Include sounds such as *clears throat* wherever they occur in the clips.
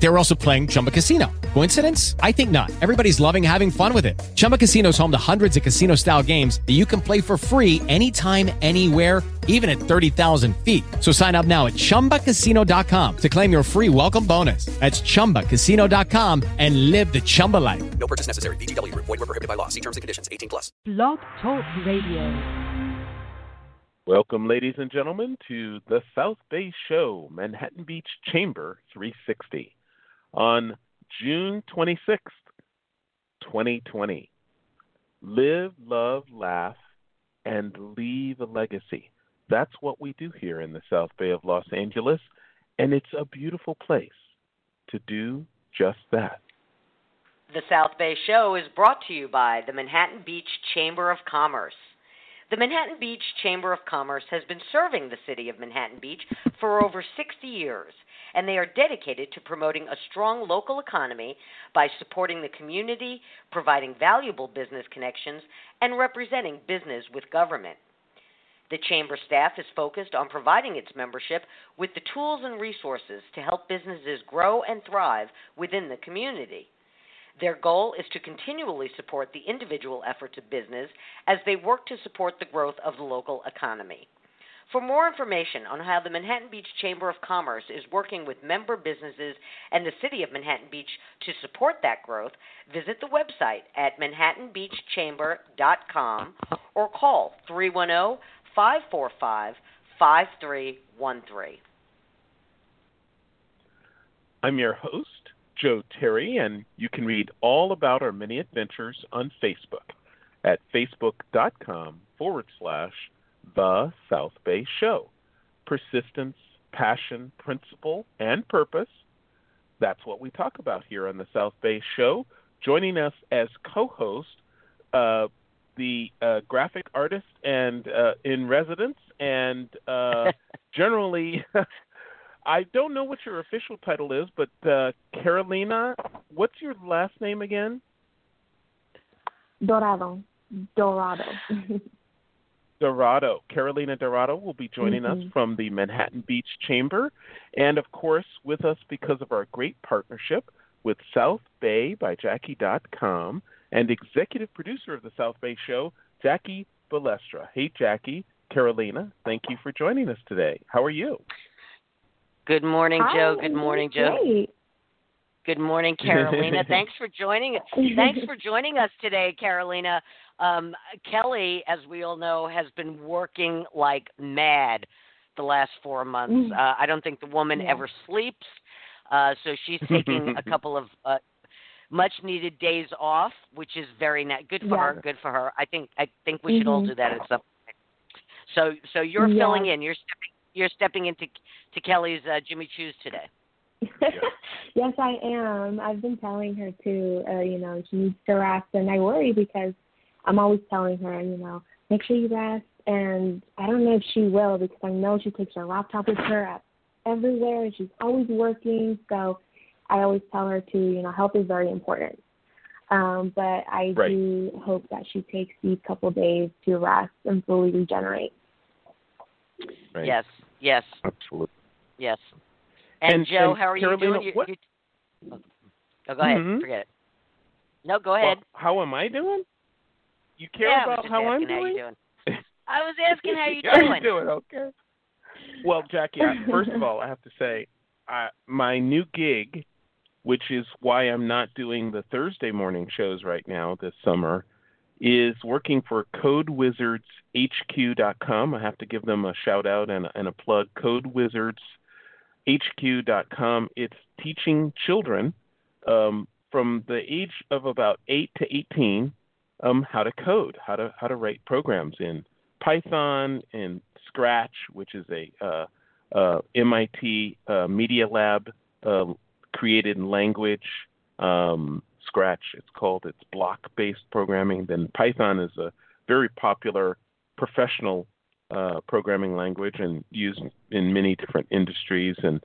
They were also playing Chumba Casino. Coincidence? I think not. Everybody's loving having fun with it. Chumba Casino is home to hundreds of casino style games that you can play for free anytime, anywhere, even at 30,000 feet. So sign up now at chumbacasino.com to claim your free welcome bonus. That's chumbacasino.com and live the Chumba life. No purchase necessary. VGW Group. Void were prohibited by law. See terms and conditions. 18 plus. Blog Talk Radio. Welcome, ladies and gentlemen, to the South Bay Show, Manhattan Beach Chamber 360, on June 26th, 2020. Live, love, laugh, and leave a legacy. That's what we do here in the South Bay of Los Angeles, and it's a beautiful place to do just that. The South Bay Show is brought to you by the Manhattan Beach Chamber of Commerce. The Manhattan Beach Chamber of Commerce has been serving the city of Manhattan Beach for over 60 years, and they are dedicated to promoting a strong local economy by supporting the community, providing valuable business connections, and representing business with government. The Chamber staff is focused on providing its membership with the tools and resources to help businesses grow and thrive within the community. Their goal is to continually support the individual efforts of business as they work to support the growth of the local economy. For more information on how the Manhattan Beach Chamber of Commerce is working with member businesses and the City of Manhattan Beach to support that growth, visit the website at manhattanbeachchamber.com or call 310 545 5313. I'm your host, Joe Terry, and you can read all about our many adventures on Facebook at facebook.com forward slash The South Bay Show. Persistence, passion, principle, and purpose. That's what we talk about here on the South Bay Show. Joining us as co host, uh, the uh, graphic artist and uh, in residence, and uh, *laughs* generally *laughs* I don't know what your official title is, but uh, Carolina, what's your last name again? Dorado. Dorado. *laughs* Dorado. Carolina Dorado will be joining mm-hmm. us from the Manhattan Beach Chamber. And of course, with us because of our great partnership with South Bay by Jackie.com and executive producer of the South Bay Show, Jackie Balestra. Hey, Jackie. Carolina, thank you for joining us today. How are you? Good morning, Hi, Joe. Good morning, Joe. Great. Good morning, *laughs* Carolina. Thanks for joining. Thanks for joining us today, Carolina. Um, Kelly, as we all know, has been working like mad the last four months. Mm. Uh, I don't think the woman Yeah. ever sleeps, uh, so she's taking a *laughs* couple of uh, much-needed days off, which is very nice. Good for Yeah. her. Good for her. I think. I think we should all Mhm. do that at some point. So, so you're Yeah. filling in. You're stepping. You're stepping into to Kelly's uh, Jimmy Choo's today. *laughs* yes, I am. I've been telling her too. Uh, you know, she needs to rest, and I worry because I'm always telling her, you know, make sure you rest. And I don't know if she will because I know she takes her laptop with her at everywhere, and she's always working. So I always tell her to, you know, health is very important. Um, but I Right. do hope that she takes these couple days to rest and fully regenerate. Right. Yes. Yes. Absolutely. Yes. And, And- Joe, and how are you Carolina, doing? What- you, oh, go ahead. Mhm. Forget it. No, go ahead. Well, how am I doing? You care yeah, about how I'm asking how doing? you doing. *laughs* I was asking how you *laughs* doing. How doing. you doing? Okay. Well, Jackie, first of all, I have to say, I, my new gig, which is why I'm not doing the Thursday morning shows right now this summer, is working for CodeWizardsHQ.com. I have to give them a shout out and, and a plug. CodeWizardsHQ.com. It's teaching children um, from the age of about eight to eighteen um, how to code, how to how to write programs in Python and Scratch, which is a uh, uh, MIT uh, Media Lab uh, created language. Um, Scratch, it's called. It's block-based programming. Then Python is a very popular professional uh, programming language and used in many different industries. And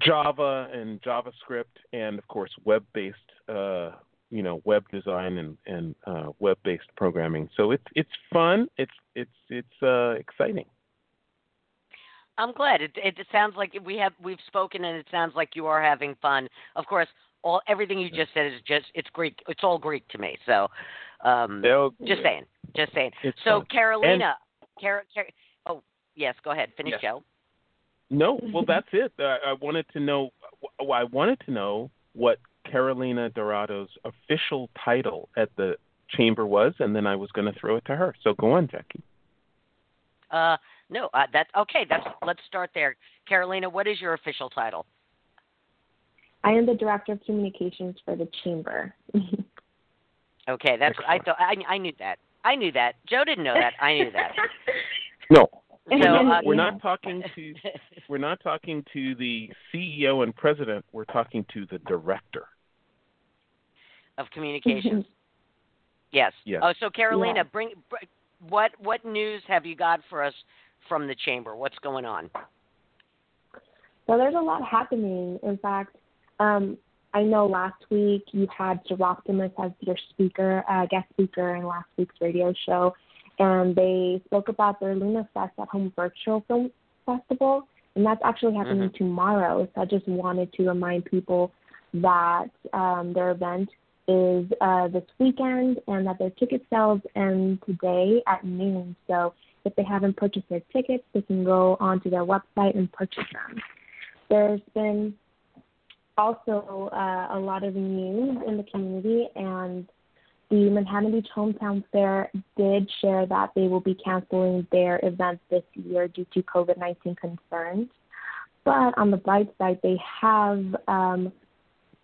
Java and JavaScript, and of course web-based uh, you know web design and and uh, web based programming. So it's it's fun. It's it's it's uh, exciting. I'm glad. It, it it sounds like we have we've spoken, and it sounds like you are having fun. Of course, all everything you just said is just it's Greek. It's all Greek to me. So, um, just saying, just saying. It's so fun. Carolina, Car- Car- oh yes, go ahead, finish, Yes. Joe. No, *laughs* well that's it. I, I wanted to know. well, I wanted to know what Carolina Dorado's official title at the chamber was, and then I was going to throw it to her. So go on, Jackie. Uh, no, uh, that's okay. That's let's start there. Carolina, what is your official title? I am the director of communications for the chamber. *laughs* Okay, that's I thought I I knew that. I knew that. Joe didn't know that. I knew that. *laughs* No, So, we're, uh, we're not talking to we're not talking to the CEO and president. We're talking to the director. of communications. yes. Yes. Oh, so Carolina, Yeah. bring what what news have you got for us from the chamber? What's going on? So there's a lot happening. In fact, um, I know last week you had Optimus as your speaker, uh, guest speaker in last week's radio show, and they spoke about their Luna Fest at Home Virtual Film Festival, and that's actually happening tomorrow. So I just wanted to remind people that um, their event is uh, this weekend and that their ticket sales end today at noon. So if they haven't purchased their tickets, they can go onto their website and purchase them. There's been also uh, a lot of news in the community, and the Manhattan Beach Hometown Fair did share that they will be canceling their event this year due to COVID 19 concerns. But on the bright side, they have um,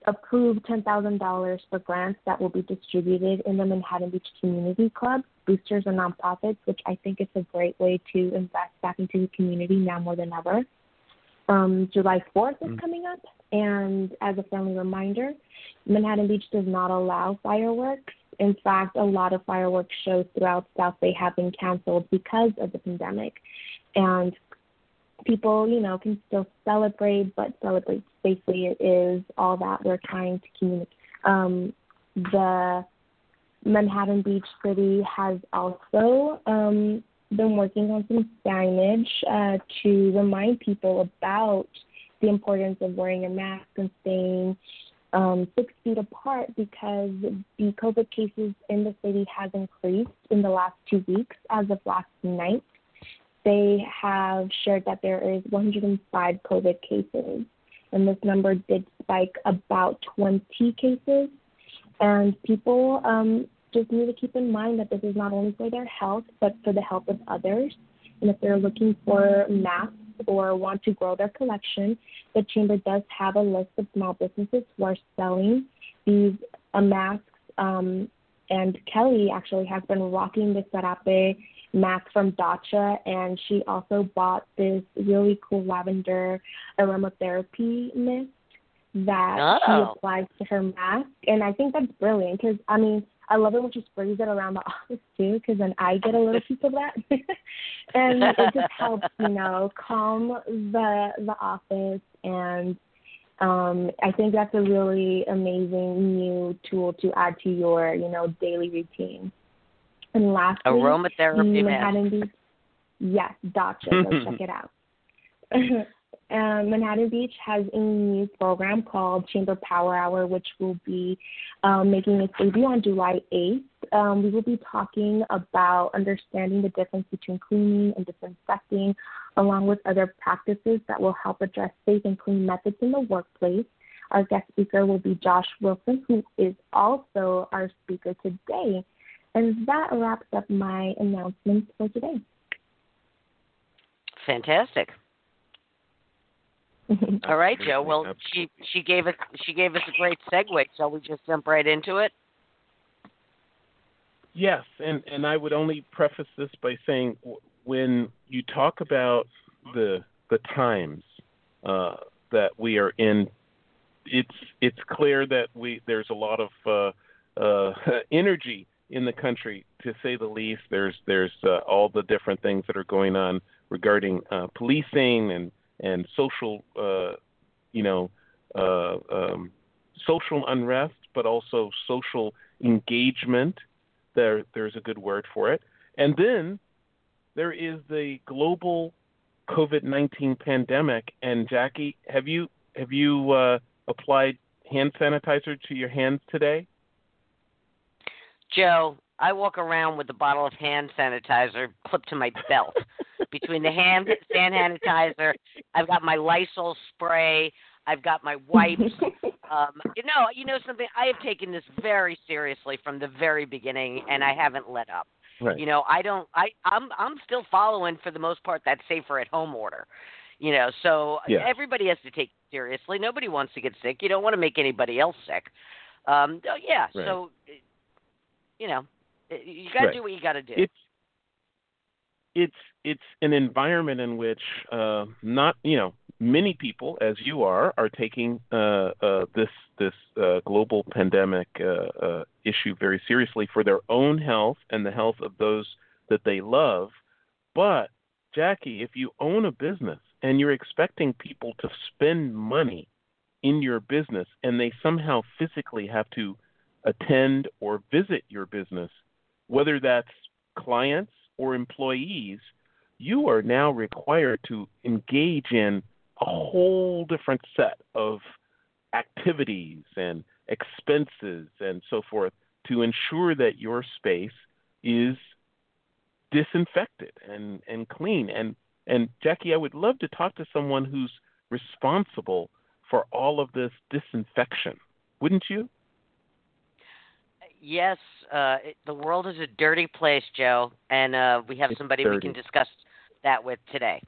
approved $10,000 for grants that will be distributed in the Manhattan Beach Community Club, boosters, and nonprofits, which I think is a great way to invest back into the community now more than ever. Um, July 4th is coming up, and as a friendly reminder, Manhattan Beach does not allow fireworks. In fact, a lot of fireworks shows throughout South Bay have been canceled because of the pandemic. And people, you know, can still celebrate, but celebrate safely. Is all that we're trying to communicate. Um, the Manhattan Beach City has also um, been working on some signage uh, to remind people about the importance of wearing a mask and staying um, six feet apart because the COVID cases in the city has increased in the last two weeks as of last night they have shared that there is 105 COVID cases, and this number did spike about 20 cases. And people um, just need to keep in mind that this is not only for their health, but for the health of others. And if they're looking for masks or want to grow their collection, the chamber does have a list of small businesses who are selling these uh, masks. Um, and Kelly actually has been rocking the Serape mask from Dacha, and she also bought this really cool lavender aromatherapy mist that Oh. she applies to her mask. And I think that's brilliant because, I mean, I love it when she sprays it around the *laughs* office too, because then I get a little piece of that, *laughs* and it just helps, you know, calm the the office. And um, I think that's a really amazing new tool to add to your, you know, daily routine. And lastly, Aromatherapy the mask. Manhattan Beach. Yes, Dacha. Go check it out. *laughs* um, Manhattan Beach has a new program called Chamber Power Hour, which will be um, making its debut on July 8th. Um, we will be talking about understanding the difference between cleaning and disinfecting, along with other practices that will help address safe and clean methods in the workplace. Our guest speaker will be Josh Wilson, who is also our speaker today. And that wraps up my announcements for today. Fantastic. *laughs* All right, Joe. Well, Absolutely. she she gave us she gave us a great segue. Shall we just jump right into it? Yes, and and I would only preface this by saying when you talk about the the times uh, that we are in, it's it's clear that we there's a lot of uh, uh, *laughs* energy in the country, to say the least. There's there's uh, all the different things that are going on regarding uh, policing and and social, uh, you know, uh, um, social unrest, but also social engagement. There, there's a good word for it. And then there is the global COVID nineteen pandemic. And Jackie, have you have you uh, applied hand sanitizer to your hands today? Joe, I walk around with a bottle of hand sanitizer clipped to my belt. *laughs* Between the hand hand sanitizer, I've got my Lysol spray. I've got my wipes. *laughs* Um, you know, you know something. I have taken this very seriously from the very beginning, and I haven't let up. Right. You know, I don't. I I'm I'm still following for the most part that safer at home order. You know, so Yeah. everybody has to take it seriously. Nobody wants to get sick. You don't want to make anybody else sick. Um, oh, yeah. Right. So, you know, you got to Right. do what you got to do. it's it's it's an environment in which uh, not you know many people as you are are taking uh, uh, this this uh, global pandemic uh, uh, issue very seriously for their own health and the health of those that they love. But Jackie, if you own a business and you're expecting people to spend money in your business and they somehow physically have to attend or visit your business, whether that's clients or employees, you are now required to engage in a whole different set of activities and expenses and so forth to ensure that your space is disinfected and, and clean. And and Jackie, I would love to talk to someone who's responsible for all of this disinfection. Wouldn't you? Yes, uh, it, the world is a dirty place, Joe, and uh, we have It's somebody we can discuss that with today.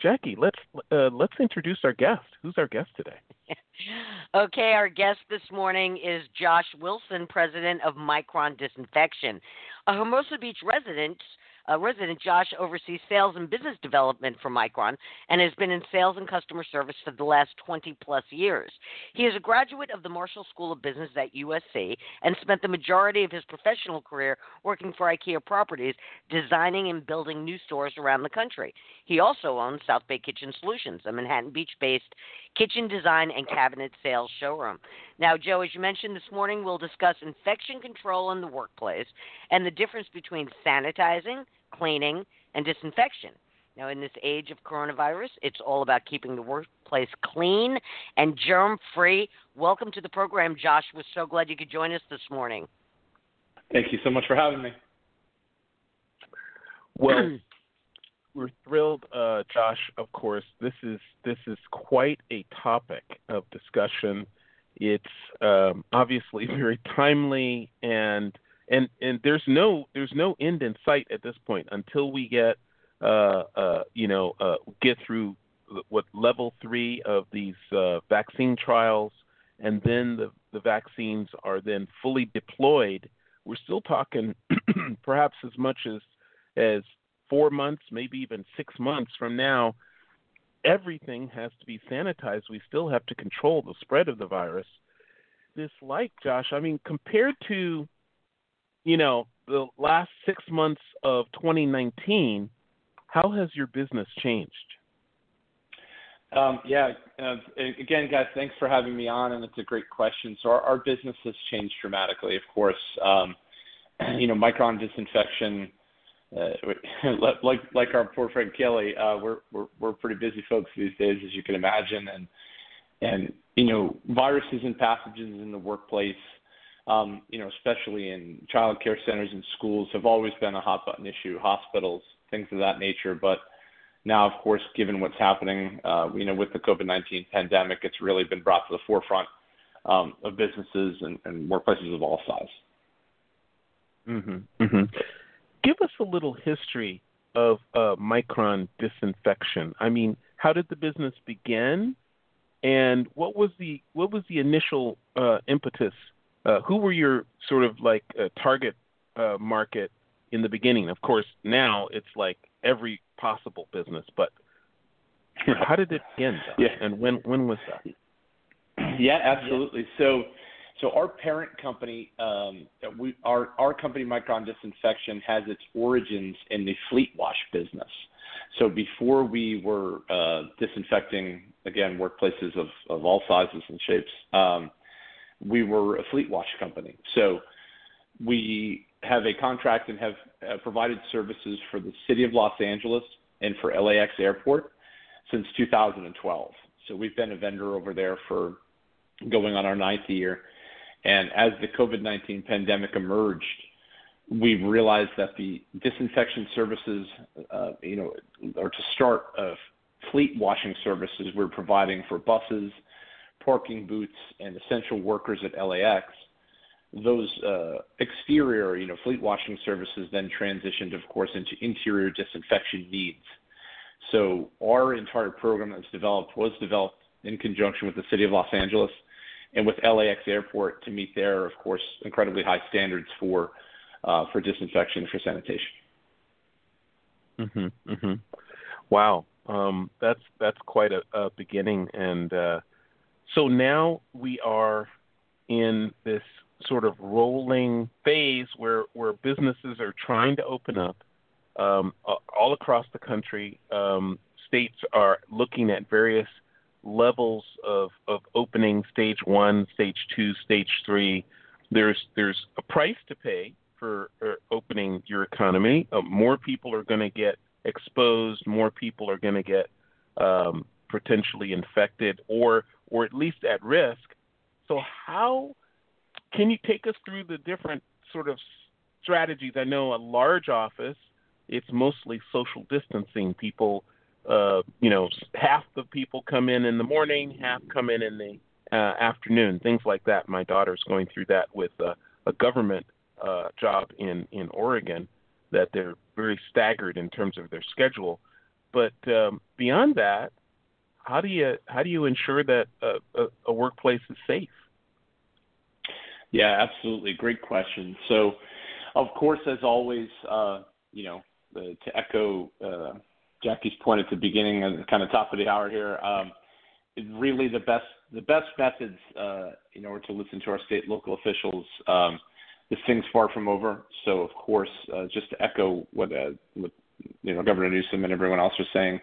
Jackie, let's uh, let's introduce our guest. Who's our guest today? *laughs* okay, our guest this morning is Josh Wilson, president of Micron Disinfection. A Hermosa Beach resident, uh, resident Josh oversees sales and business development for Micron and has been in sales and customer service for the last 20 plus years. He is a graduate of the Marshall School of Business at USC and spent the majority of his professional career working for IKEA Properties, designing and building new stores around the country. He also owns South Bay Kitchen Solutions, a Manhattan Beach based kitchen design and cabinet sales showroom. Now, Joe, as you mentioned this morning, we'll discuss infection control in the workplace and the difference between sanitizing, cleaning, and disinfection. Now, in this age of coronavirus, it's all about keeping the workplace clean and germ free. Welcome to the program, Josh. We're so glad you could join us this morning. Thank you so much for having me. *clears throat* Well, we're thrilled, uh, Josh. Of course, this is this is quite a topic of discussion. It's um, obviously *laughs* very timely, and and and there's no there's no end in sight at this point until we get uh, uh, you know uh, get through what level three of these uh, vaccine trials, and then the the vaccines are then fully deployed. We're still talking *clears throat* perhaps as much as as four months, maybe even six months from now, everything has to be sanitized. We still have to control the spread of the virus. This, like Josh, I mean, compared to, you know, the last six months of 2019, how has your business changed? Um, yeah, uh, again, guys, thanks for having me on, and it's a great question. So our, our business has changed dramatically, of course. Um, *clears throat* you know, Micron Disinfection, uh, *laughs* like like our poor friend Kelly, uh, we're we're we're pretty busy folks these days, as you can imagine, and and you know, viruses and pathogens in the workplace, um, you know, especially in child care centers and schools, have always been a hot button issue. Hospitals, things of that nature, but now, of course, given what's happening, uh, you know, with the COVID-19 pandemic, it's really been brought to the forefront um, of businesses and, and workplaces of all size. Mm-hmm. Mm-hmm. Give us a little history of uh, Micron disinfection. I mean, how did the business begin, and what was the what was the initial uh, impetus? Uh, who were your sort of like uh, target uh, market in the beginning? Of course, now it's like every possible business, but *laughs* how did it begin? Josh? Yeah. And when when was that? Yeah, absolutely. So, so our parent company, um, we our our company Micron Disinfection has its origins in the fleet wash business. So before we were uh, disinfecting again workplaces of of all sizes and shapes, um, we were a fleet wash company. So we have a contract and have uh, provided services for the city of Los Angeles and for LAX Airport since 2012. So we've been a vendor over there for going on our ninth year. And as the COVID 19 pandemic emerged, we realized that the disinfection services, uh, you know, or to start uh, fleet washing services we're providing for buses, parking booths, and essential workers at LAX. Those uh, exterior, you know, fleet washing services then transitioned, of course, into interior disinfection needs. So our entire program that's developed was developed in conjunction with the City of Los Angeles and with LAX Airport to meet their, of course, incredibly high standards for uh, for disinfection for sanitation. Mhm. Mhm. Wow. Um, that's that's quite a, a beginning, and uh, so now we are in this sort of rolling phase where where businesses are trying to open up um, all across the country. Um, states are looking at various levels of, of opening stage one, stage two, stage three. There's there's a price to pay for opening your economy. Uh, more people are going to get exposed. More people are going to get um, potentially infected, or or at least at risk. So how can you take us through the different sort of strategies? I know a large office, it's mostly social distancing. People uh, you know, half the people come in in the morning, half come in in the uh, afternoon, things like that. My daughter's going through that with a government uh, job in in Oregon, that they're very staggered in terms of their schedule. But um, beyond that, how do you how do you ensure that a, a, a workplace is safe? Yeah, absolutely, great question. So, of course, as always, uh, you know, to echo uh, Jackie's point at the beginning and kind of top of the hour here. Um, really the best the best methods uh, in order to listen to our state local officials. Um, this thing's far from over. So of course, uh, just to echo what, uh, what you know Governor Newsom and everyone else are saying,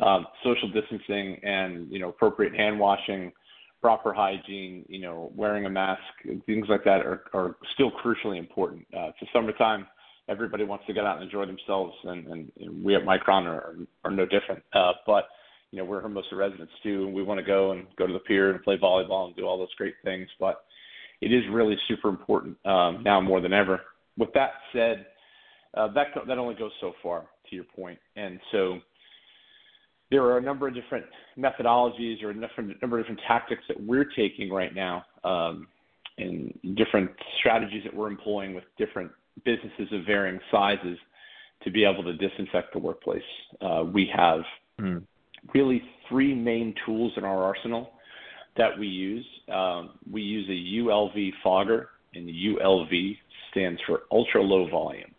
um, social distancing and you know appropriate hand washing, proper hygiene, you know wearing a mask, things like that are, are still crucially important. Uh, it's the summertime everybody wants to get out and enjoy themselves, and, and, and we at Micron are, are no different. Uh, but you know, we're Hermosa residents too, and we want to go and go to the pier and play volleyball and do all those great things. But it is really super important um, now more than ever. With that said, uh, that that only goes so far to your point, and so there are a number of different methodologies or a number of different tactics that we're taking right now, um, and different strategies that we're employing with different businesses of varying sizes to be able to disinfect the workplace. Uh, we have mm. really three main tools in our arsenal that we use. Um, we use a ULV fogger, and ULV stands for ultra low volume.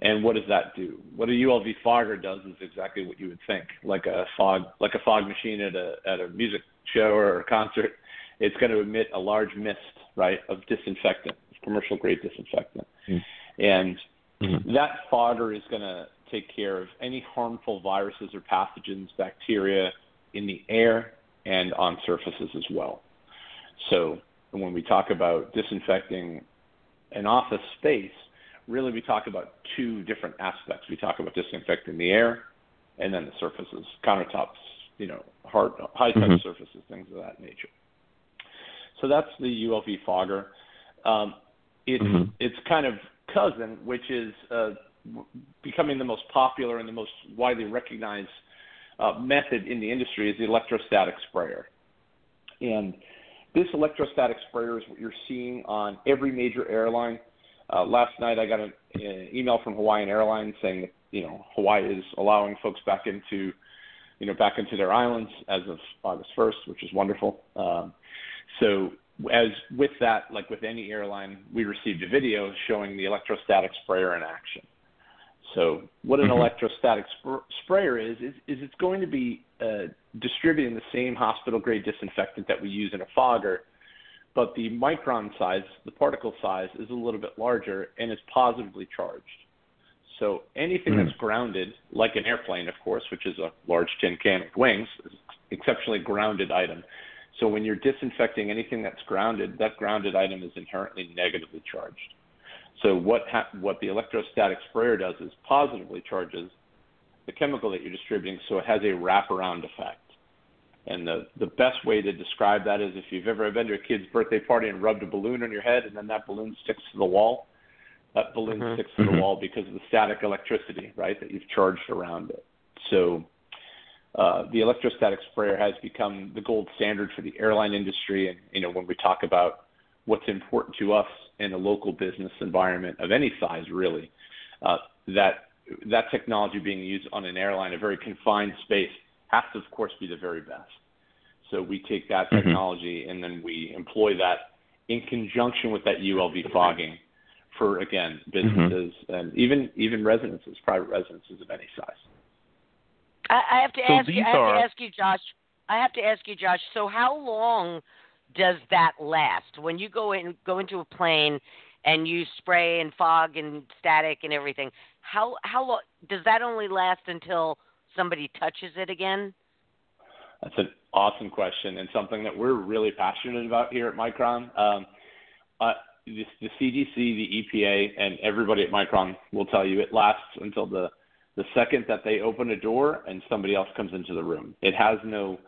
And what does that do? What a ULV fogger does is exactly what you would think, like a fog, like a fog machine at a at a music show or a concert. It's going to emit a large mist, right, of disinfectant commercial grade disinfectant. Mm. And mm-hmm. that fogger is going to take care of any harmful viruses or pathogens, bacteria in the air and on surfaces as well. So when we talk about disinfecting an office space, really we talk about two different aspects. We talk about disinfecting the air and then the surfaces, countertops, you know, hard, high touch mm-hmm. surfaces, things of that nature. So that's the ULV fogger. Um, its mm-hmm. its kind of cousin, which is uh, becoming the most popular and the most widely recognized uh, method in the industry, is the electrostatic sprayer. And this electrostatic sprayer is what you're seeing on every major airline. Uh, last night, I got an, email from Hawaiian Airlines saying that you know Hawaii is allowing folks back into you know back into their islands as of August 1st, which is wonderful. Um, so as with that, like with any airline, we received a video showing the electrostatic sprayer in action. So, what an mm-hmm. electrostatic sp- sprayer is, is, is it's going to be uh, distributing the same hospital grade disinfectant that we use in a fogger, but the micron size, the particle size, is a little bit larger and is positively charged. So, anything mm-hmm. that's grounded, like an airplane, of course, which is a large tin can with wings, is exceptionally grounded item So when you're disinfecting anything that's grounded, that grounded item is inherently negatively charged. So what ha- what the electrostatic sprayer does is positively charges the chemical that you're distributing, so it has a wraparound effect. And the the best way to describe that is if you've ever been to a kid's birthday party and rubbed a balloon on your head, and then that balloon sticks to the wall. That balloon Mhm. sticks to the Mhm. wall because of the static electricity, right, that you've charged around it. So uh, the electrostatic sprayer has become the gold standard for the airline industry. And you know, when we talk about what's important to us in a local business environment of any size, really, uh, that that technology being used on an airline, a very confined space, has to, of course, be the very best. So we take that Mhm. technology and then we employ that in conjunction with that ULV fogging for again businesses and even even residences, private residences of any size. I, I have to So ask you. these I have are- to ask you, Josh. I have to ask you, Josh. So how long does that last when you go in go into a plane and you spray and fog and static and everything? How how long does that only last until somebody touches it again? That's an awesome question and something that we're really passionate about here at Micron. Um, uh, the, the CDC, the EPA, and everybody at Micron will tell you it lasts until the the second that they open a door and somebody else comes into the room. It has no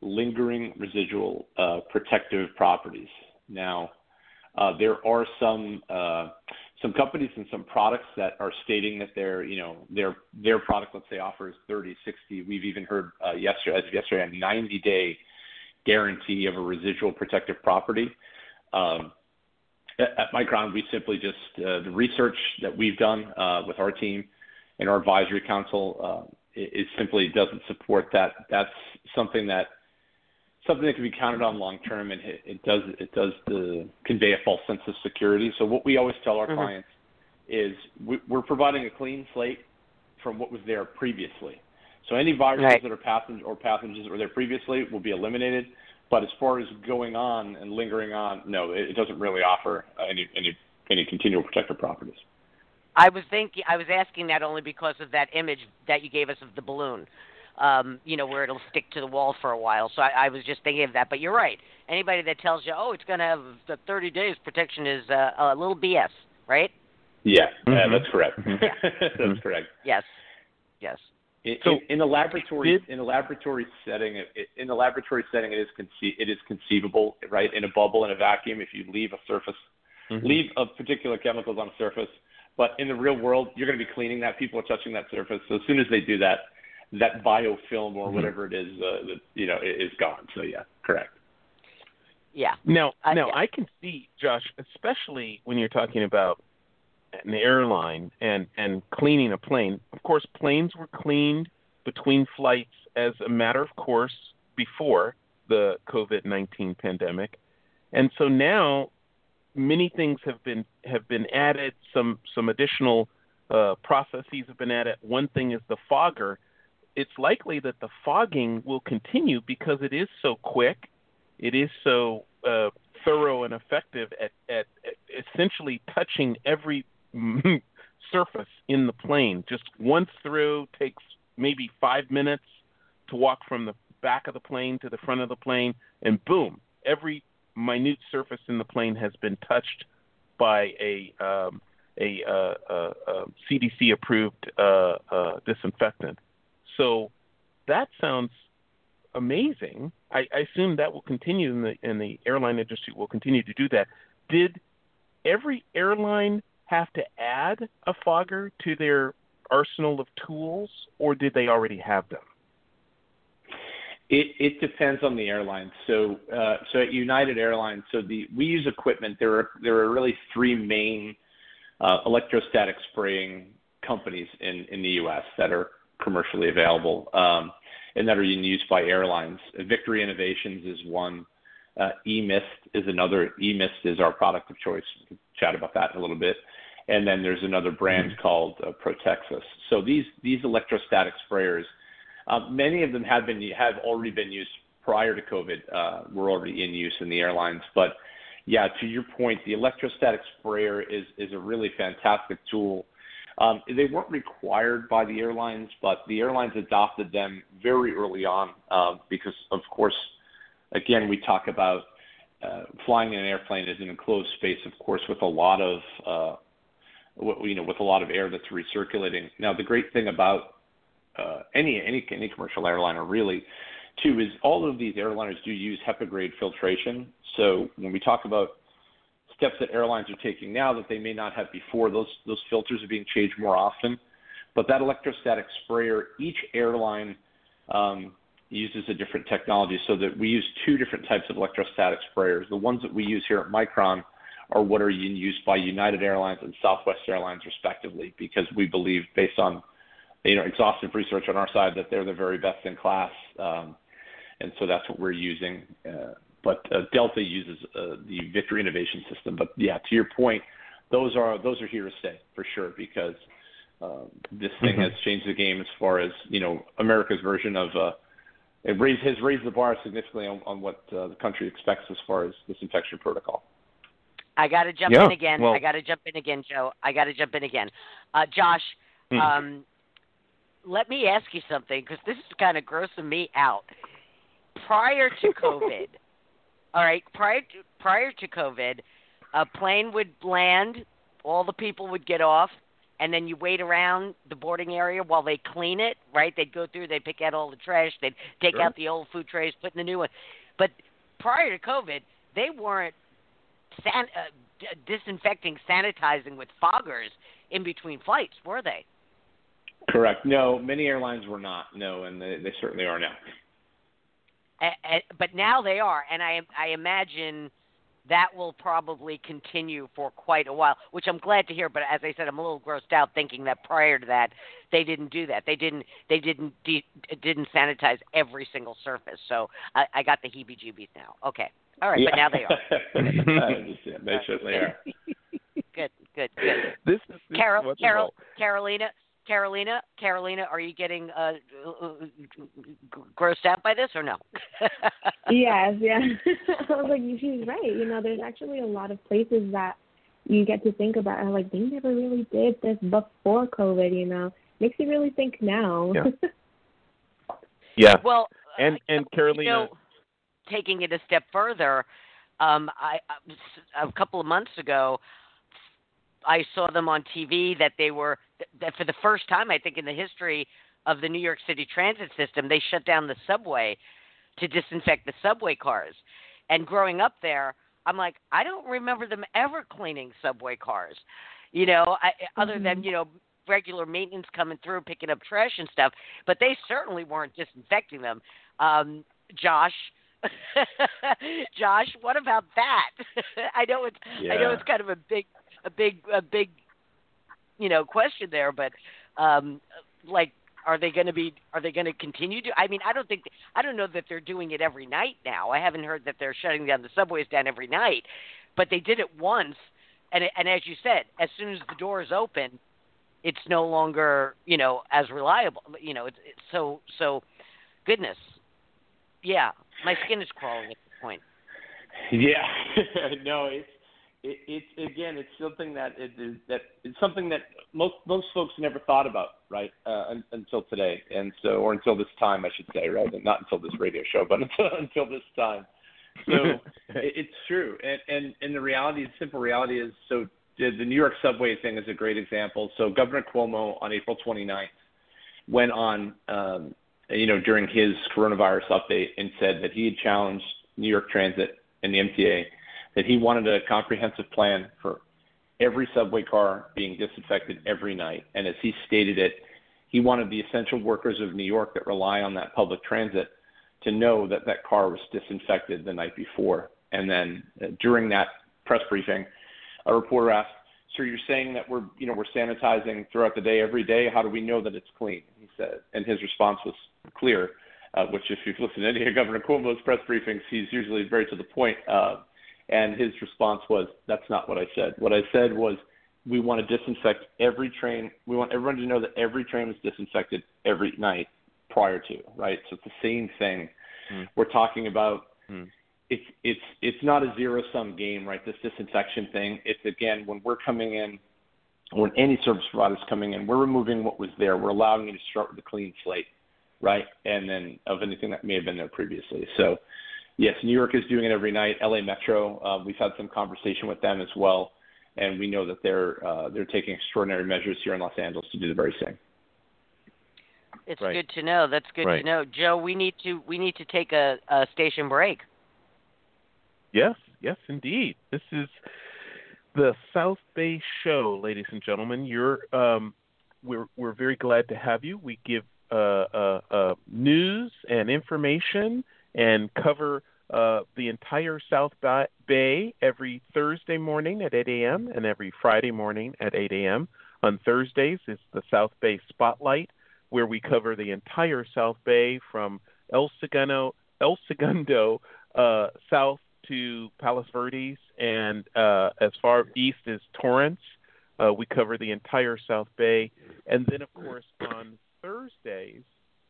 lingering residual uh, protective properties. Now, uh, there are some uh, some companies and some products that are stating that their you know their their product let's say offers 30 60 we've even heard uh, yesterday as of yesterday a 90 day guarantee of a residual protective property. Um, at, at Micron we simply just uh, the research that we've done uh, with our team and our advisory council uh, it, it simply doesn't support that. That's something that something that can be counted on long term, and it, it does it does the, convey a false sense of security. So what we always tell our Mhm. clients is we, we're providing a clean slate from what was there previously. So any viruses Right. that are pathogens or pathogens that were there previously will be eliminated. But as far as going on and lingering on, no, it, it doesn't really offer uh, any any any continual protective properties. I was thinking. I was asking that only because of that image that you gave us of the balloon. Um, you know, where it'll stick to the wall for a while. So I, I was just thinking of that. But you're right. Anybody that tells you, oh, it's going to have the 30 days protection is uh, a little BS, right? Yeah, yeah Mhm. that's correct. Mhm. *laughs* that's correct. Yes. Yes. In, So, in, in a laboratory did- in a laboratory setting, it, it- in a laboratory setting, it is conce- it is conceivable, right? In a bubble, in a vacuum, if you leave a surface, Mm-hmm. leave a particular chemicals on a surface, but in the real world, you're going to be cleaning that. People are touching that surface, so as soon as they do that, that biofilm or Mhm. whatever it is, uh, that, you know, is gone. So yeah, correct. Yeah. Now, I- now yeah. I can see, Josh, especially when you're talking about an airline and and cleaning a plane. Of course, planes were cleaned between flights as a matter of course before the COVID-19 pandemic, and so now many things have been have been added. Some some additional uh, processes have been added. One thing is the fogger. It's likely that the fogging will continue because it is so quick it is so uh, thorough and effective at, at, at essentially touching every *laughs* surface in the plane. Just once through takes maybe five minutes to walk from the back of the plane to the front of the plane, and boom, every minute surface in the plane has been touched by a um, a, uh, uh, uh, CDC approved disinfectant. So that sounds amazing. I, I assume that will continue in the the airline industry will continue to do that. Did every airline have to add a fogger to their arsenal of tools, or did they already have them? It it depends on the airline. So uh, so at United Airlines, so the we use equipment. There are there are really three main uh, electrostatic spraying companies in in the U.S. that are commercially available um, and that are in used by airlines. Victory Innovations is one. Uh, eMist is another. eMist is our product of choice. We can chat about that in a little bit. And then there's another brand called uh, Protexus. So these these electrostatic sprayers uh, many of them have been have already been used prior to COVID. Uh, were already in use in the airlines, but yeah, to your point, the electrostatic sprayer is is a really fantastic tool. Um, they weren't required by the airlines, but the airlines adopted them very early on uh, because, of course, again, we talk about uh, flying in an airplane is an enclosed space, of course, with a lot of uh, you know with a lot of air that's recirculating. Now, the great thing about uh, any any any commercial airliner really too is all of these airliners do use HEPA grade filtration. So when we talk about steps that airlines are taking now that they may not have before, those those filters are being changed more often. But that electrostatic sprayer, each airline um, uses a different technology so that we use two different types of electrostatic sprayers. The ones that we use here at Micron are what are used by United Airlines and Southwest Airlines respectively because we believe based on you know exhaustive research on our side that they're the very best in class um, and so that's what we're using uh, but uh, Delta uses uh, the Victory Innovation System but yeah to your point those are those are here to stay for sure because um, this thing mm-hmm. has changed the game as far as you know America's version of uh, it raised, has raised the bar significantly on, on what uh, the country expects as far as disinfection protocol. I got to jump yeah, in again. well, I got to jump in again, Joe. I got to jump in again. Uh, Josh, hmm. um, let me ask you something because this is kind of grossing me out. Prior to *laughs* COVID, all right, prior to, prior to COVID, a plane would land, all the people would get off, and then you wait around the boarding area while they clean it, right? They'd go through, they'd pick out all the trash, they'd take sure. out the old food trays, put in the new one. But prior to COVID, they weren't san- uh, d- disinfecting, sanitizing with foggers in between flights, were they? Correct. No, many airlines were not. No, and they, they certainly are now. A- a- but now they are, and I I imagine that will probably continue for quite a while, which I'm glad to hear. But as I said, I'm a little grossed out thinking that prior to that, they didn't do that. They didn't. They didn't. De- didn't sanitize every single surface. So I, I got the heebie-jeebies now. Okay. All right, yeah. but now they are. *laughs* I understand. They certainly are. *laughs* good. Good. Good. This is this Carol. Carol, Carolina, Carolina, Carolina, are you getting uh, uh, grossed out by this or no? *laughs* yes, yeah. *laughs* I was like, she's right. You know, there's actually a lot of places that you get to think about. And like, they never really did this before COVID. You know, makes you really think now. Yeah. *laughs* Yeah. Well, and uh, and Carolina, you know, taking it a step further, um, I a couple of months ago, I saw them on TV that they were that for the first time I think in the history of the New York City transit system, they shut down the subway to disinfect the subway cars. And growing up there, I'm like, I don't remember them ever cleaning subway cars. You know, I, other Mm-hmm. than you know regular maintenance coming through picking up trash and stuff, but they certainly weren't disinfecting them. Um, Josh, *laughs* Josh, what about that? *laughs* I know it's I know it's kind of a big a big a big you know question there, but um, like are they going to be are they going to continue to I mean I don't think I don't know that they're doing it every night now. I haven't heard that they're shutting down the subways down every night, but they did it once and and as you said, as soon as the doors open, it's no longer, you know, as reliable. You know, it's, it's so so goodness. Yeah, my skin is crawling at this point. Yeah, *laughs* no, it's it, it's again, it's something that it is that it's something that most most folks never thought about, right? Uh, un, until today, and so or until this time, I should say, right? Not until this radio show, but *laughs* until until this time. So *laughs* it, it's true, and and and the reality, the simple reality is, so the, the New York subway thing is a great example. So Governor Cuomo on April 29th went on, um, you know, during his coronavirus update and said that he had challenged New York Transit and the MTA that he wanted a comprehensive plan for every subway car being disinfected every night. And as he stated it, he wanted the essential workers of New York that rely on that public transit to know that that car was disinfected the night before. And then uh, during that press briefing, a reporter asked, "So you're saying that we're, you know, we're sanitizing throughout the day every day? How do we know that it's clean?" He said, and his response was clear, uh, which if you've listened to any of Governor Cuomo's press briefings, he's usually very to the point. Uh, and his response was, "That's not what I said. What I said was." We want to disinfect every train. We want everyone to know that every train is disinfected every night prior to, right? So it's the same thing. Mm. We're talking about Mm. it's it's it's not a zero sum game, right? This disinfection thing. It's again when we're coming in, when any service provider is coming in, we're removing what was there. We're allowing you to start with a clean slate, right? And then of anything that may have been there previously. So yes, New York is doing it every night. LA Metro, uh, we've had some conversation with them as well, and we know that they're uh, they're taking extraordinary measures here in Los Angeles to do the very same. It's Right. good to know. That's good Right. to know. Joe, we need to we need to take a, a station break. Yes, yes, indeed. This is the South Bay Show, ladies and gentlemen. You're um, we're we're very glad to have you. We give uh, uh, uh, news and information and cover uh, the entire South Bay every Thursday morning at 8 a.m. and every Friday morning at 8 a.m. On Thursdays is the South Bay Spotlight, where we cover the entire South Bay from El Segundo, El Segundo uh, south to Palos Verdes and uh, as far east as Torrance. Uh, we cover the entire South Bay, and then of course on Thursdays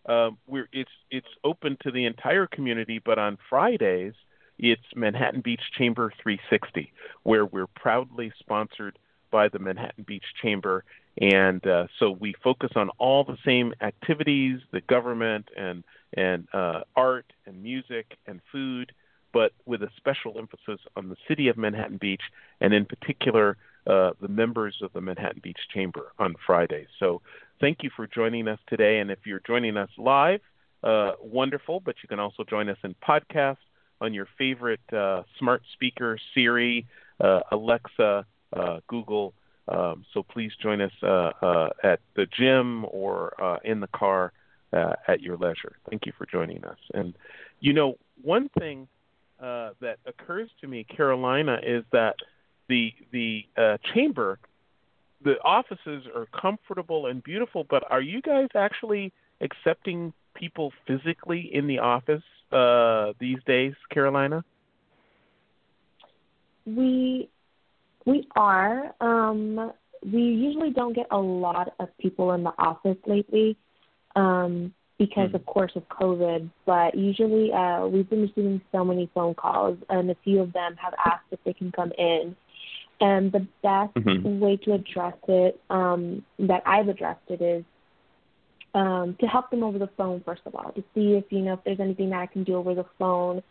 um, we're it's it's open to the entire community, but on Fridays it's Manhattan Beach Chamber 360, where we're proudly sponsored by the Manhattan Beach Chamber, and uh, so we focus on all the same activities, the government and and uh, art and music and food, but with a special emphasis on the city of Manhattan Beach, and in particular uh, the members of the Manhattan Beach Chamber on Fridays. So thank you for joining us today. And if you're joining us live, uh, wonderful, but you can also join us in podcast on your favorite uh, smart speaker, Siri, uh, Alexa, uh, Google. Um, so please join us uh, uh, at the gym or in the car at your leisure. Thank you for joining us. And, you know, one thing that occurs to me, Carolina, is that the the chamber, the offices are comfortable and beautiful, but are you guys actually accepting people physically in the office uh, these days, Carolina? We we are. Um, we usually don't get a lot of people in the office lately um, because, of course, of COVID. But usually, uh, we've been receiving so many phone calls, and a few of them have asked if they can come in. And the best Mhm. way to address it, um, that I've addressed it, is um, to help them over the phone first of all, to see if you know if there's anything that I can do over the phone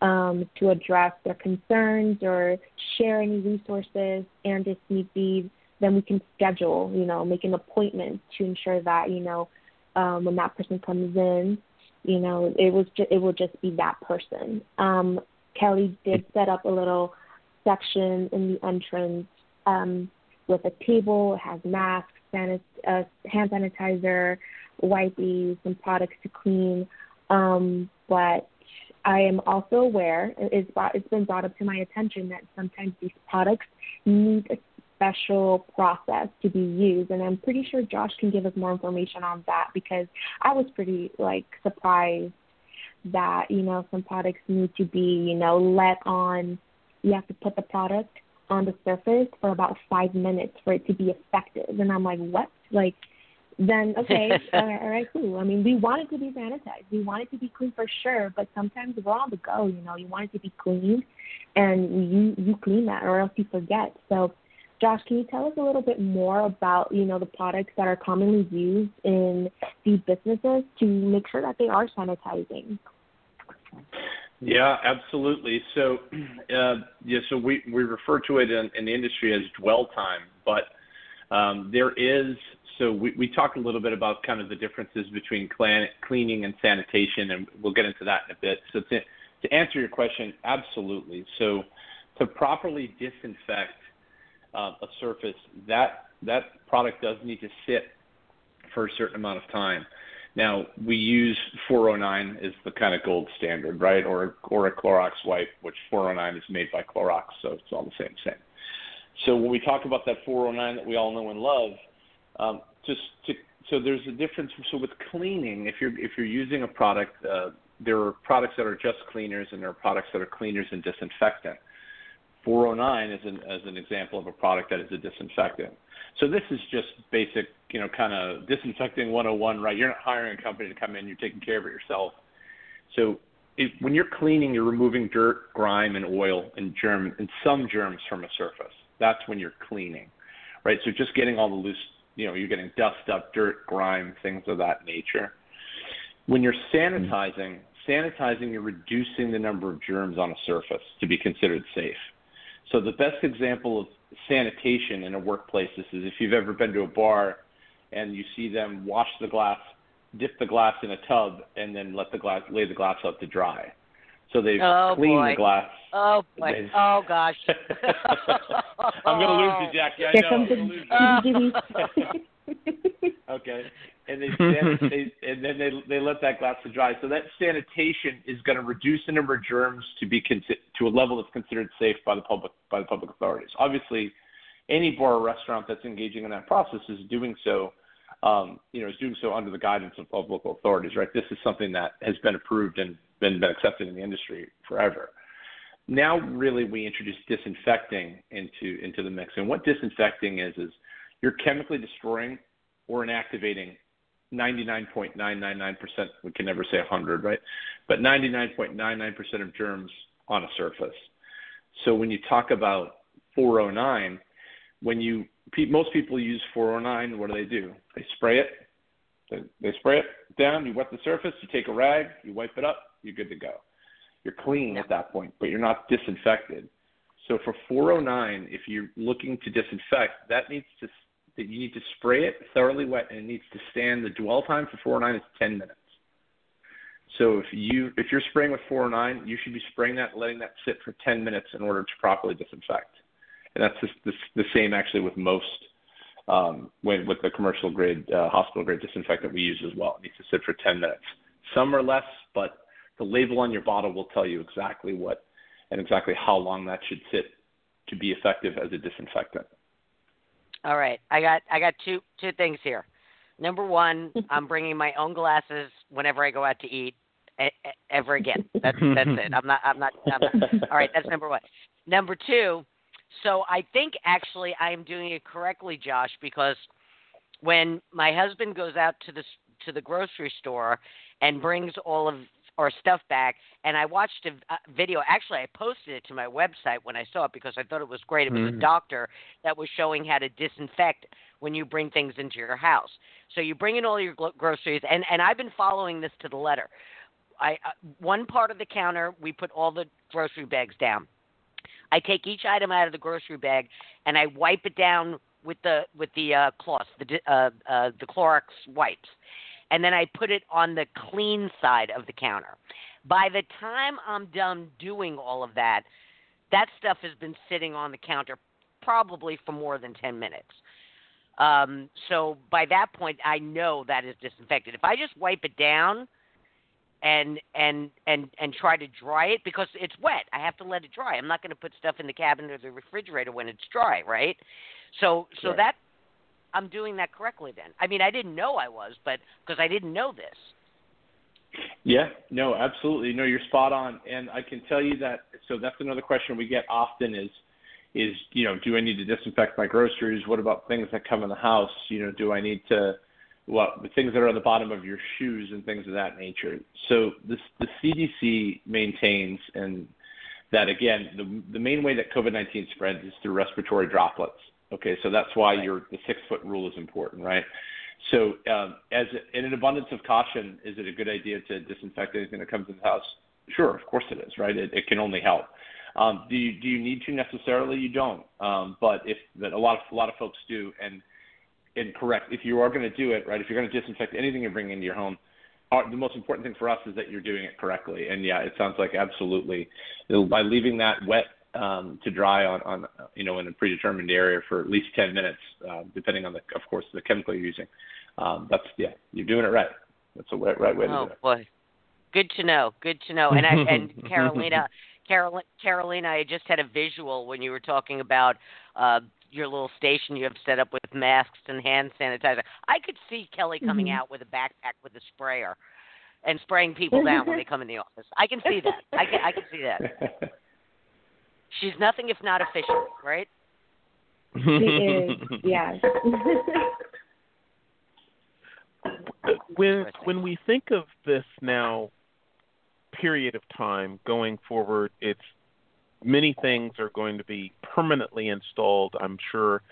um, to address their concerns or share any resources, and if need be, then we can schedule, you know, make an appointment to ensure that you know um, when that person comes in, you know, it was ju- it will just be that person. Um, Kelly did set up a little section in the entrance um, with a table. It has masks, sanit- uh, hand sanitizer, wipes, some products to clean. Um, but I am also aware it's, brought, it's been brought up to my attention that sometimes these products need a special process to be used, and I'm pretty sure Josh can give us more information on that because I was pretty like surprised that you know some products need to be you know let on. You have to put the product on the surface for about five minutes for it to be effective, and I'm like, what? Like then okay, *laughs* all right, all right, cool. I mean, we want it to be sanitized. We want it to be clean for sure, but sometimes we're on the go. You know, you want it to be clean, and you you clean that, or else you forget. So, Josh, can you tell us a little bit more about you know the products that are commonly used in these businesses to make sure that they are sanitizing? Yeah, absolutely. So, *clears throat* uh, yeah, so we, we refer to it in, in the industry as dwell time, but um, there is. So we, we talked a little bit about kind of the differences between clan, cleaning and sanitation, and we'll get into that in a bit. So to, to answer your question, absolutely. So to properly disinfect uh, a surface, that that product does need to sit for a certain amount of time. Now we use 409 is the kind of gold standard, right? Or or a Clorox wipe, which 409 is made by Clorox, so it's all the same same. So when we talk about that 409 that we all know and love, um, just to, so there's a difference. So with cleaning, if you're if you're using a product, uh, there are products that are just cleaners, and there are products that are cleaners and disinfectant. 409 is an as an example of a product that is a disinfectant. So this is just basic, you know, kind of disinfecting 101, right? You're not hiring a company to come in; you're taking care of it yourself. So when you're cleaning, you're removing dirt, grime, and oil and germ and some germs from a surface. That's when you're cleaning, right? So just getting all the loose, you know, you're getting dust up, dirt, grime, things of that nature. When you're sanitizing, sanitizing, you're reducing the number of germs on a surface to be considered safe. So the best example of sanitation in a workplace is if you've ever been to a bar and you see them wash the glass, dip the glass in a tub, and then let the glass lay the glass out to dry. So they've Oh, cleaned boy. the glass. Oh boy. They- Oh gosh. *laughs* *laughs* I'm gonna lose you, Jackie. I Here know. comes I'm gonna lose you. the *laughs* Okay. And they, *laughs* san- they and then they they let that glass to dry. So that sanitation is going to reduce the number of germs to be to a level that's considered safe by the public by the public authorities. Obviously, any bar or restaurant that's engaging in that process is doing so. Um, you know, is doing so under the guidance of, of local authorities, right? This is something that has been approved and been, been accepted in the industry forever. Now, really, we introduce disinfecting into into the mix, and what disinfecting is is you're chemically destroying or inactivating 99.999%, we can never say 100, right? But 99.99% of germs on a surface. So when you talk about 409, when you most people use 409, what do they do? They spray it. They, they spray it down. You wet the surface. You take a rag. You wipe it up. You're good to go. You're clean at that point, but you're not disinfected. So for 409, if you're looking to disinfect, that needs to that you need to spray it thoroughly wet, and it needs to stand. The dwell time for 409 is 10 minutes. So if you if you're spraying with 409, you should be spraying that, letting that sit for 10 minutes in order to properly disinfect. And that's just the, the same actually with most um, when, with the commercial grade uh, hospital grade disinfectant we use as well. It needs to sit for 10 minutes. Some are less, but the label on your bottle will tell you exactly what and exactly how long that should sit to be effective as a disinfectant. All right, I got I got two two things here. Number one, *laughs* I'm bringing my own glasses whenever I go out to eat e- ever again. That's that's it. I'm not I'm not. I'm not all right, that's number one. Number two, so I think actually I am doing it correctly, Josh, because when my husband goes out to the to the grocery store and brings all of our stuff back, and I watched a, video. Actually, I posted it to my website when I saw it because I thought it was great. It was a Mhm. doctor that was showing how to disinfect when you bring things into your house. So you bring in all your groceries, and and I've been following this to the letter. I uh, one part of the counter we put all the grocery bags down. I take each item out of the grocery bag and I wipe it down with the with the uh, cloth, the uh, uh, the Clorox wipes, and then I put it on the clean side of the counter. By the time I'm done doing all of that, that stuff has been sitting on the counter probably for more than ten minutes. Um, so by that point, I know that is disinfected. If I just wipe it down and and and and try to dry it because it's wet, I have to let it dry. I'm not going to put stuff in the cabinet or the refrigerator when it's dry, right? So so Right. that I'm doing that correctly then. I mean, I didn't know I was, but because I didn't know this. Yeah, no, absolutely. No, you're spot on. And I can tell you that so that's another question we get often is is, you know, do I need to disinfect my groceries? What about things that come in the house? You know, do I need to the things that are on the bottom of your shoes and things of that nature. So this the CDC maintains and that again, the the main way that COVID nineteen spreads is through respiratory droplets. Okay, so that's why your the six foot rule is important, right? So, um, as in an abundance of caution, is it a good idea to disinfect anything that comes in the house? Sure, of course it is, right? It, it can only help. Um, do you do you need to necessarily? You don't. Um, but if a lot of a lot of folks do, and and correct, if you are going to do it, right? If you're going to disinfect anything you bring into your home, our, the most important thing for us is that you're doing it correctly. And yeah, it sounds like absolutely by leaving that wet um, to dry on, on you know in a predetermined area for at least 10 minutes, uh, depending on the of course the chemical you're using. Um, that's yeah, you're doing it right. That's the right, right way to Oh do it. Oh boy, good to know. Good to know. And I, and *laughs* Carolina, Carolina, Carolina, I just had a visual when you were talking about uh, your little station you have set up with masks and hand sanitizer. I could see Kelly coming Mhm. out with a backpack with a sprayer and spraying people down when they *laughs* come in the office. I can see that. I can I can see that. *laughs* She's nothing if not efficient, right? She is, *laughs* yes. *laughs* when when we think of this now period of time going forward, it's many things are going to be permanently installed. I'm sure,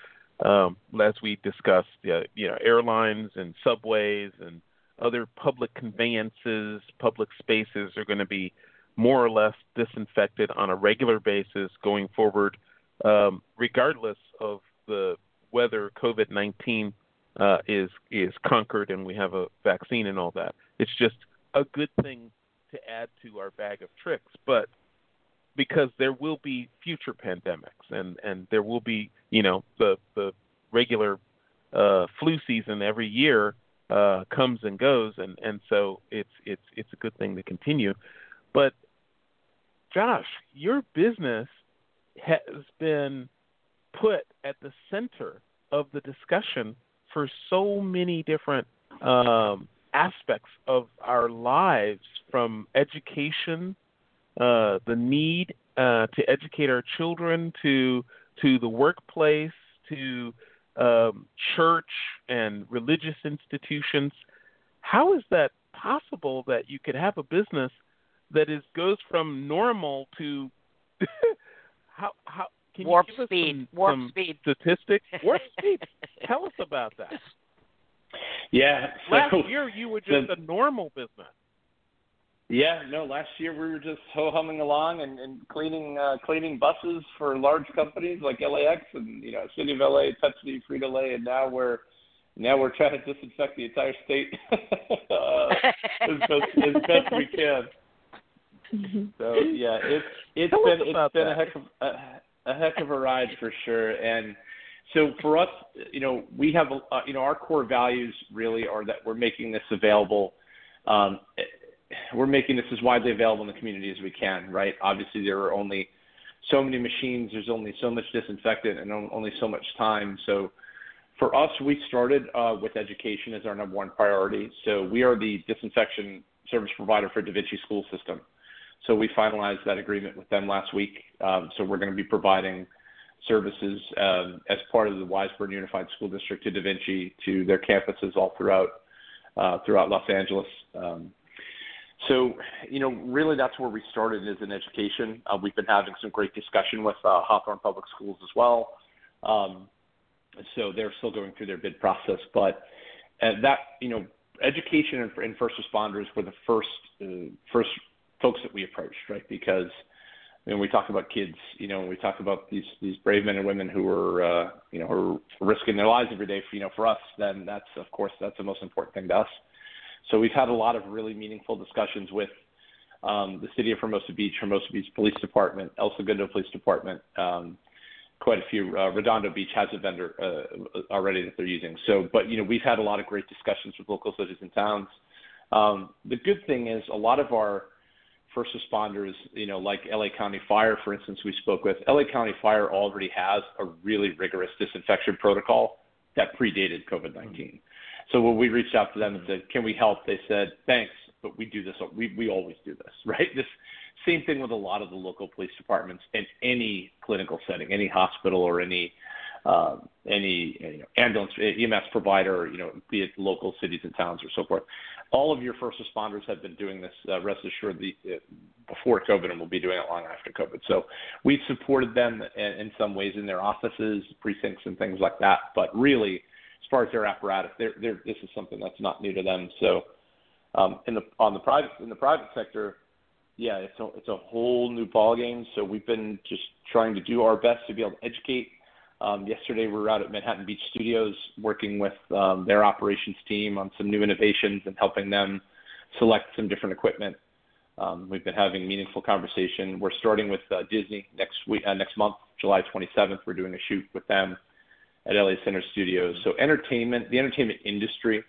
um, as we discussed, uh, you know, airlines and subways and other public conveyances, public spaces are going to be more or less disinfected on a regular basis going forward, um, regardless of the whether COVID nineteen uh, is is conquered and we have a vaccine and all that. It's just a good thing to add to our bag of tricks, but because there will be future pandemics and and there will be you know the the regular uh, flu season every year uh, comes and goes, and and so it's it's it's a good thing to continue. But Josh, your business has been put at the center of the discussion for so many different um, aspects of our lives, from education, uh, the need uh, to educate our children, to to the workplace, to um, church and religious institutions. How is that possible that you could have a business that is goes from normal to *laughs* how how can warp you give speed, us some, warp some speed, statistics? *laughs* Warp speed. Tell us about that. Yeah. So, Last year you were just the- a normal business. Yeah, no. Last year we were just ho humming along and, and cleaning uh, cleaning buses for large companies like LAX and you know City of LA, Pepsi, Frito Lay, and now we're now we're trying to disinfect the entire state *laughs* uh, as best as best we can. So yeah, it's it's Tell been it's been that. a heck of a, a heck of a ride for sure. And so for us, you know, we have a- uh, you know our core values really are that we're making this available. Um, we're making this as widely available in the community as we can, right? Obviously, there are only so many machines. There's only so much disinfectant and only so much time. So for us, we started uh, with education as our number one priority. So we are the disinfection service provider for Da Vinci School System. So we finalized that agreement with them last week. Um, so we're going to be providing services um, as part of the Wiseburn Unified School District to Da Vinci to their campuses all throughout uh, throughout Los Angeles. Um, so, you know, really that's where we started is in education. Uh, we've been having some great discussion with uh, Hawthorne Public Schools as well. Um, so they're still going through their bid process, but uh, that, you know, education and, and first responders were the first uh, first folks that we approached, right? Because when we talk about kids, you know, when we talk about these these brave men and women who are, uh, you know, who are risking their lives every day, for, you know, for us, then that's of course that's the most important thing to us. So we've had a lot of really meaningful discussions with um, the city of Hermosa Beach, Hermosa Beach Police Department, El Segundo Police Department. Um, quite a few. Uh, Redondo Beach has a vendor uh, already that they're using. So, but you know, we've had a lot of great discussions with local cities and towns. Um, the good thing is a lot of our first responders, you know, like LA County Fire, for instance, we spoke with. LA County Fire already has a really rigorous disinfection protocol that predated COVID 19. So when we reached out to them and said, "Can we help?" They said, "Thanks, but we do this. We we always do this, *laughs* right?" This same thing with a lot of the local police departments in any clinical setting, any hospital or any um, any you know, ambulance EMS provider, you know, be it local cities and towns or so forth. All of your first responders have been doing this. Uh, rest assured, the, uh, before COVID, and will be doing it long after COVID. So we've supported them in, in some ways in their offices, precincts, and things like that. But really, as far as their apparatus, they're, they're, this is something that's not new to them. So um, in the on the private in the private sector, yeah, it's a, it's a whole new ballgame. So we've been just trying to do our best to be able to educate. Um, yesterday, we were out at Manhattan Beach Studios working with um, their operations team on some new innovations and helping them select some different equipment. Um, we've been having meaningful conversation. We're starting with uh, Disney next week, uh, next month, July 27th. We're doing a shoot with them at LA Center Studios. So entertainment, the entertainment industry,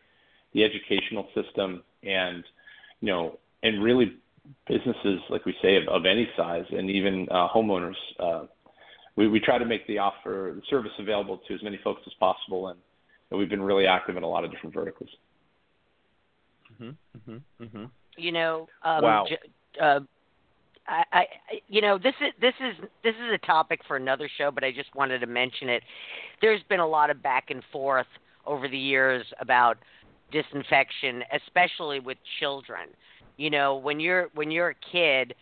the educational system, and you know, and really businesses, like we say, of, of any size, and even uh, homeowners. We, we try to make the offer, the service available to as many folks as possible, and, and we've been really active in a lot of different verticals. Mm-hmm, mm-hmm, mm-hmm. You know, um, Wow. j- uh, I, I, I- you know, this is this is this is a topic for another show, but I just wanted to mention it. There's been a lot of back and forth over the years about disinfection, especially with children. You know, when you're when you're a kid,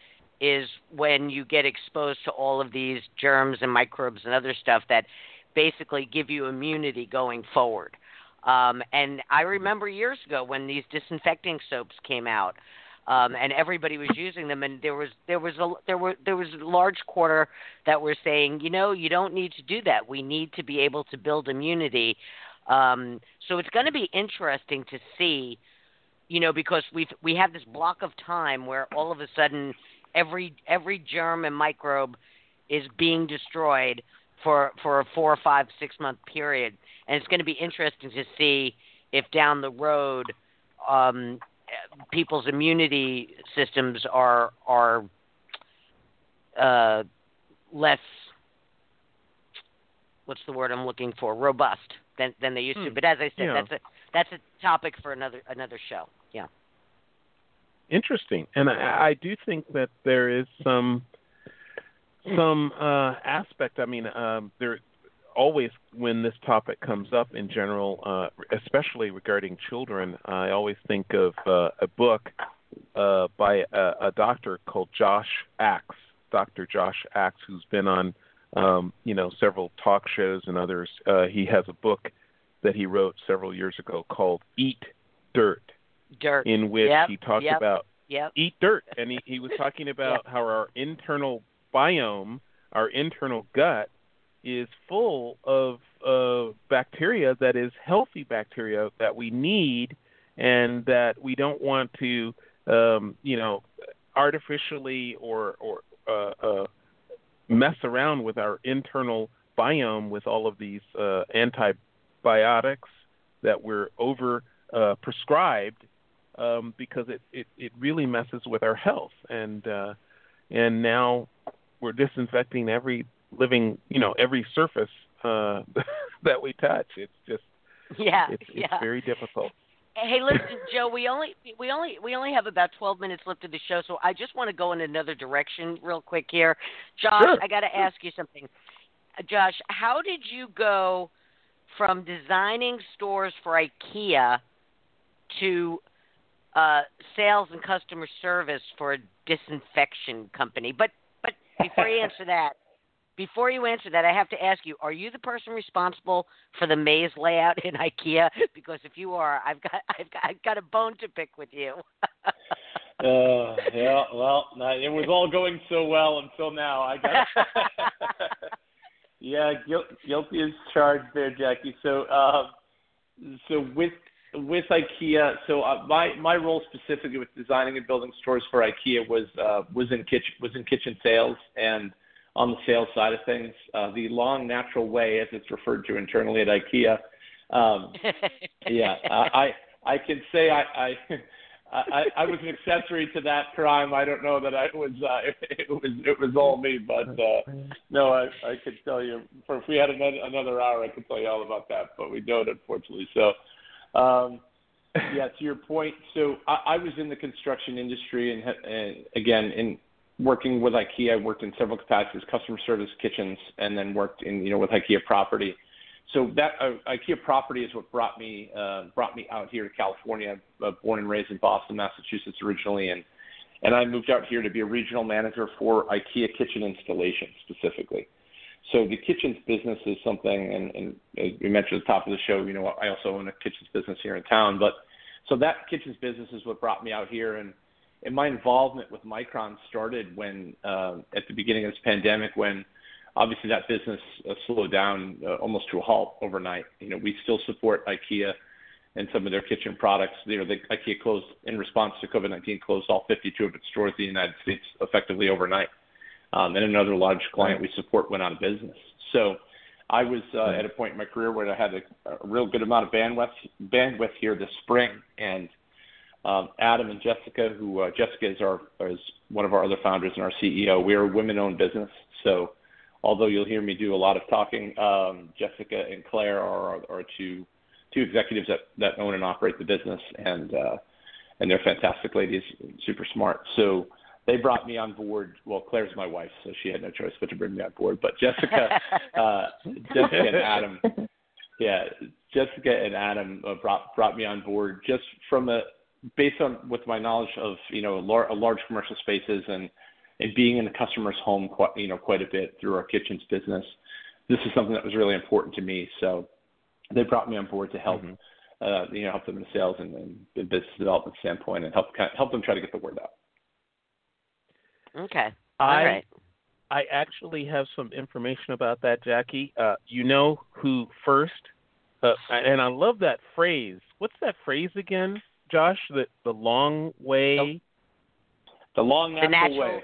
is when you get exposed to all of these germs and microbes and other stuff that basically give you immunity going forward. Um, and I remember years ago when these disinfecting soaps came out, um, and everybody was using them, and there was there was a there were there was a large quarter that were saying, you know, you don't need to do that. We need to be able to build immunity. Um, so it's going to be interesting to see, you know, because we've we have this block of time where all of a sudden every every germ and microbe is being destroyed for for a four or five six month period, and it's going to be interesting to see if down the road um, people's immunity systems are are uh, less what's the word I'm looking for robust than than they used to. Hmm. But as I said, Yeah. that's a that's a topic for another another show. Yeah. Interesting, and I, I do think that there is some some uh, aspect. I mean, um, there always when this topic comes up in general, uh, especially regarding children, I always think of uh, a book uh, by a, a doctor called Josh Axe, Dr. Josh Axe, who's been on um, you know several talk shows and others. Uh, he has a book that he wrote several years ago called Eat Dirt, Dirt. in which Yep, he talks yep. about Yep. eat dirt and he, he was talking *laughs* about how our internal biome our internal gut is full of uh, bacteria that is healthy bacteria that we need and that we don't want to um, you know artificially or or uh, uh, mess around with our internal biome with all of these uh, antibiotics that we're over uh, prescribed um, because it, it, it really messes with our health and uh, and now we're disinfecting every living you know every surface uh, *laughs* that we touch. It's just Yeah. it's, it's yeah. very difficult. Hey, listen, *laughs* Joe. We only we only we only have about twelve minutes left of the show, so I just want to go in another direction real quick here. Josh, Sure. I got to ask you something. Uh, Josh, how did you go from designing stores for IKEA to uh, sales and customer service for a disinfection company? But but before you answer *laughs* that, before you answer that, I have to ask you: Are you the person responsible for the maze layout in IKEA? *laughs* Because if you are, I've got I've got I've got a bone to pick with you. *laughs* Uh, yeah, well, it was all going so well until now. I got. yeah, guil- guilty as charged there, Jackie. So, um, so with with IKEA, so uh, my my role specifically with designing and building stores for IKEA was uh, was in kitchen was in kitchen sales and on the sales side of things, uh, the long natural way, as it's referred to internally at IKEA. Um, *laughs* yeah, uh, I I can say I, *laughs* I I I was an accessory to that crime. I don't know that I was uh, *laughs* it, was it was all me, but uh, no, I I could tell you. For if we had another another hour, I could tell you all about that, but we don't, unfortunately. So, um, *laughs* yeah, to your point. So I, I was in the construction industry, and, and again in working with IKEA, I worked in several capacities: customer service, kitchens, and then worked in you know with IKEA property so that uh, IKEA property is what brought me uh, brought me out here to California. I'm uh, born and raised in Boston, Massachusetts originally, and and I moved out here to be a regional manager for IKEA kitchen installation specifically. So the kitchens business is something, and, as we mentioned at the top of the show, you know, I also own a kitchens business here in town. But so that kitchens business is what brought me out here, and my involvement with Micron started when uh, at the beginning of this pandemic when obviously that business uh, slowed down uh, almost to a halt overnight. You know, we still support IKEA and some of their kitchen products. You know, the IKEA closed in response to COVID-19, closed all 52 of its stores in the United States effectively overnight. Um, and another large client we support went out of business. So I was uh, at a point in my career where I had a, a real good amount of bandwidth bandwidth here this spring, and um, Adam and Jessica, who uh, Jessica is our is one of our other founders and our CEO. We are a women-owned business, so although you'll hear me do a lot of talking, um, Jessica and Claire are, are two two executives that, that own and operate the business, and uh, and they're fantastic ladies, super smart. So they brought me on board. Well, Claire's my wife, so she had no choice but to bring me on board. But Jessica, uh, *laughs* Jessica and Adam, yeah, Jessica and Adam uh, brought brought me on board just from a based on with my knowledge of you know lar- large commercial spaces and and being in the customer's home quite you know quite a bit through our kitchens business. This is something that was really important to me. So they brought me on board to help Mhm. uh, you know help them in sales and, and business development standpoint and help help them try to get the word out. Okay. I All right. I actually have some information about that, Jackie. Uh, you know who first? Uh, and I love that phrase. What's that phrase again, Josh? The the long way, The long The natural, natural- way.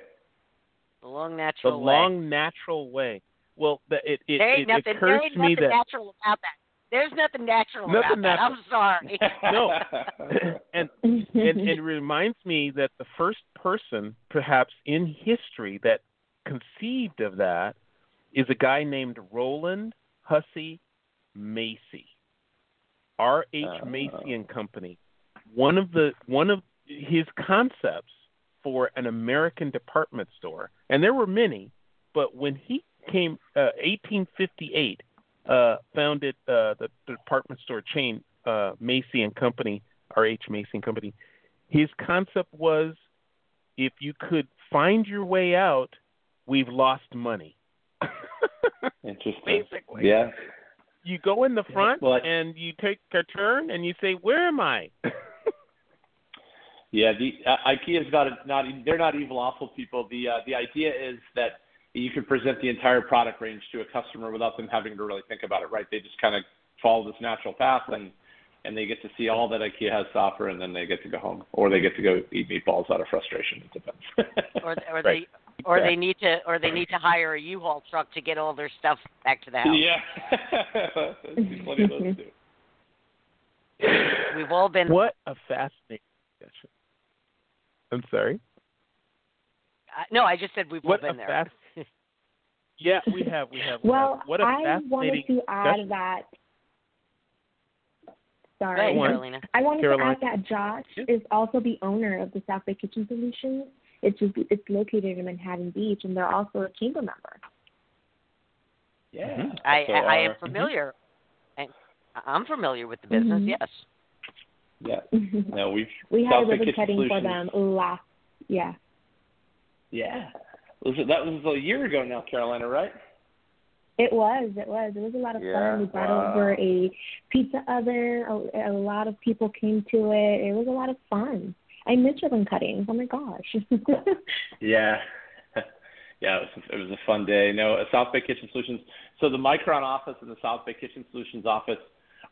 The long the natural way. The long natural way. Well, the, it it, there ain't it nothing. There occurs ain't to me that natural about that. There's nothing natural Nothing about that. I'm sorry. *laughs* No. *laughs* and and it reminds me that the first person, perhaps in history, that conceived of that is a guy named Roland Hussey Macy, R. H. Uh. Macy and Company. One of the one of his concepts for an American department store, and there were many, but when he came, uh, 1858, uh, founded uh, the, department store chain uh, Macy and Company, R. H. Macy and Company. His concept was, if you could find your way out, we've lost money. *laughs* Interesting. Basically, Yeah. you go in the front Well, I- and you take a turn and you say, "Where am I?" *laughs* Yeah, the uh, IKEA's not a, not they're not evil awful people. The uh, the idea is that you can present the entire product range to a customer without them having to really think about it, right? They just kind of follow this natural path and and they get to see all that IKEA has to offer, and then they get to go home, or they get to go eat meatballs out of frustration. It depends. or or *laughs* Right. they or they need to or they need to hire a U-Haul truck to get all their stuff back to the house. yeah, *laughs* plenty of those too. We've all been. what a fascinating discussion. I'm sorry. Uh, no, I just said we've What all a been there. fast. Yeah, we have. We have. well, have. what a I wanted to add discussion. that. Sorry, ahead, Carolina. I wanted Caroline. to add that Josh Yeah. is also the owner of the South Bay Kitchen Solutions. It's just, it's located in Manhattan Beach, and they're also a chamber member. Yeah, Mhm. I So I, I am familiar. I, I'm familiar with the business. Mhm. Yes. Yeah, *laughs* no, we've we had South a Bay ribbon Kitchen cutting for Solutions- them last. Yeah. Yeah, was it, that was a year ago now, Carolina, right? It was. It was. It was a lot of Yeah, fun. We brought wow. over a pizza oven. A, a lot of people came to it. It was a lot of fun. I miss ribbon cutting. Oh my gosh. *laughs* Yeah. *laughs* yeah, it was, it was a fun day. No, uh, South Bay Kitchen Solutions. So the Micron office and the South Bay Kitchen Solutions office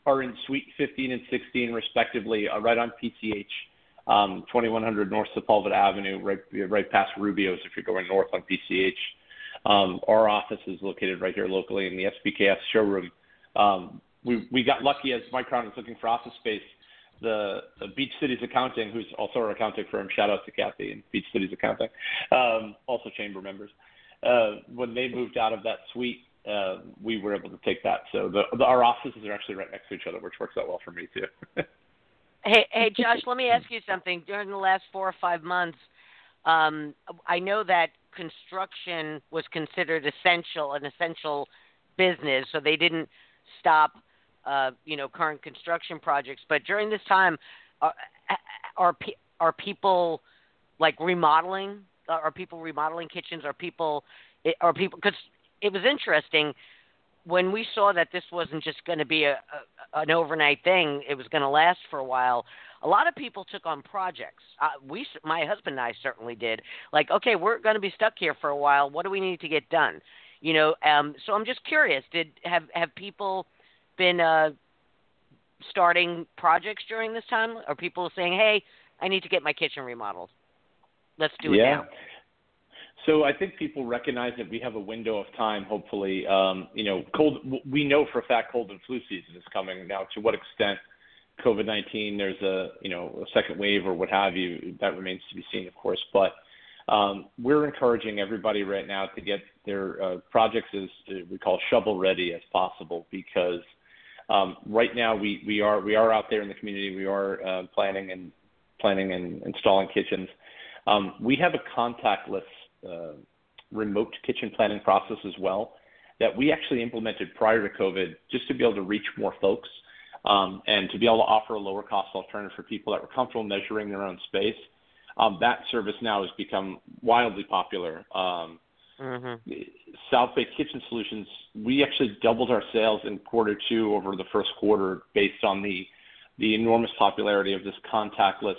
are in Suite 15 and 16, respectively, uh, right on PCH, um, 2100 North Sepulveda Avenue, right right past Rubio's if you're going north on PCH. Um, our office is located right here locally in the SBKS showroom. Um, we we got lucky as Micron was looking for office space. The, the Beach Cities Accounting, who's also our accounting firm, shout out to Kathy and Beach Cities Accounting, um, also chamber members. Uh, when they moved out of that suite, uh, we were able to take that. So the, the, our offices are actually right next to each other, which works out well for me too. *laughs* Hey, hey, Josh. let me ask you something. During the last four or five months, um, I know that construction was considered essential, an essential business, so they didn't stop, uh, you know, current construction projects. But during this time, are are, are people like remodeling? Are people remodeling kitchens? Are people are people because it was interesting when we saw that this wasn't just going to be a, a an overnight thing, it was going to last for a while. A lot of people took on projects. Uh, we, my husband and I, certainly did. Like, okay, we're going to be stuck here for a while. What do we need to get done? You know, um, so I'm just curious. Did have have people been uh, starting projects during this time? Are people saying, "Hey, I need to get my kitchen remodeled. Let's do it yeah. now." So I think people recognize that we have a window of time. Hopefully, um, you know, cold. We know for a fact cold and flu season is coming. Now, to what extent COVID nineteen there's a you know a second wave or what have you that remains to be seen, of course. But um, we're encouraging everybody right now to get their uh, projects as uh, we call shovel ready as possible because um, right now we, we are we are out there in the community. We are uh, planning and planning and installing kitchens. Um, we have a contactless uh, remote kitchen planning process as well that we actually implemented prior to COVID just to be able to reach more folks um, and to be able to offer a lower cost alternative for people that were comfortable measuring their own space. Um, that service now has become wildly popular. Um, Mm-hmm. South Bay Kitchen Solutions, we actually doubled our sales in quarter two over the first quarter based on the the enormous popularity of this contactless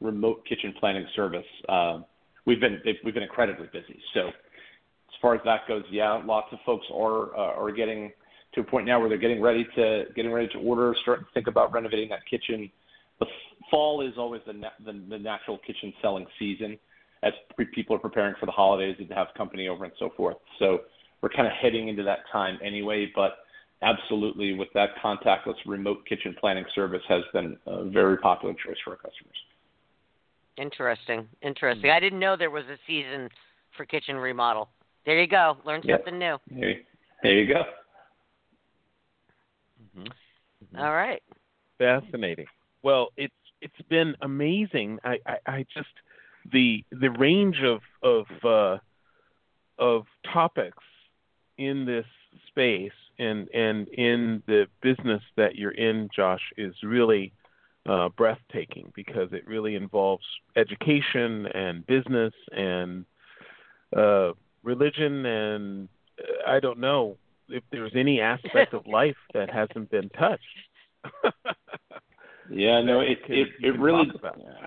remote kitchen planning service. Uh, we've been we've been incredibly busy. So as far as that goes, yeah, lots of folks are uh, are getting to a point now where they're getting ready to getting ready to order, starting to think about renovating that kitchen. The fall is always the na- the, the natural kitchen selling season as people are preparing for the holidays and to have company over and so forth. So we're kind of heading into that time anyway, but absolutely with that contactless remote kitchen planning service has been a very popular choice for our customers. Interesting. Interesting. I didn't know there was a season for kitchen remodel. There you go. Learn Yep. something new. There, there you go. Mm-hmm. All right. Fascinating. Well, it's it's been amazing. I, I, I just the the range of of uh, of topics in this space and and in the business that you're in, Josh, is really uh, breathtaking because it really involves education and business and uh, religion and uh, I don't know if there's any aspect of *laughs* life that hasn't been touched. Yeah, no, it can- it it really yeah.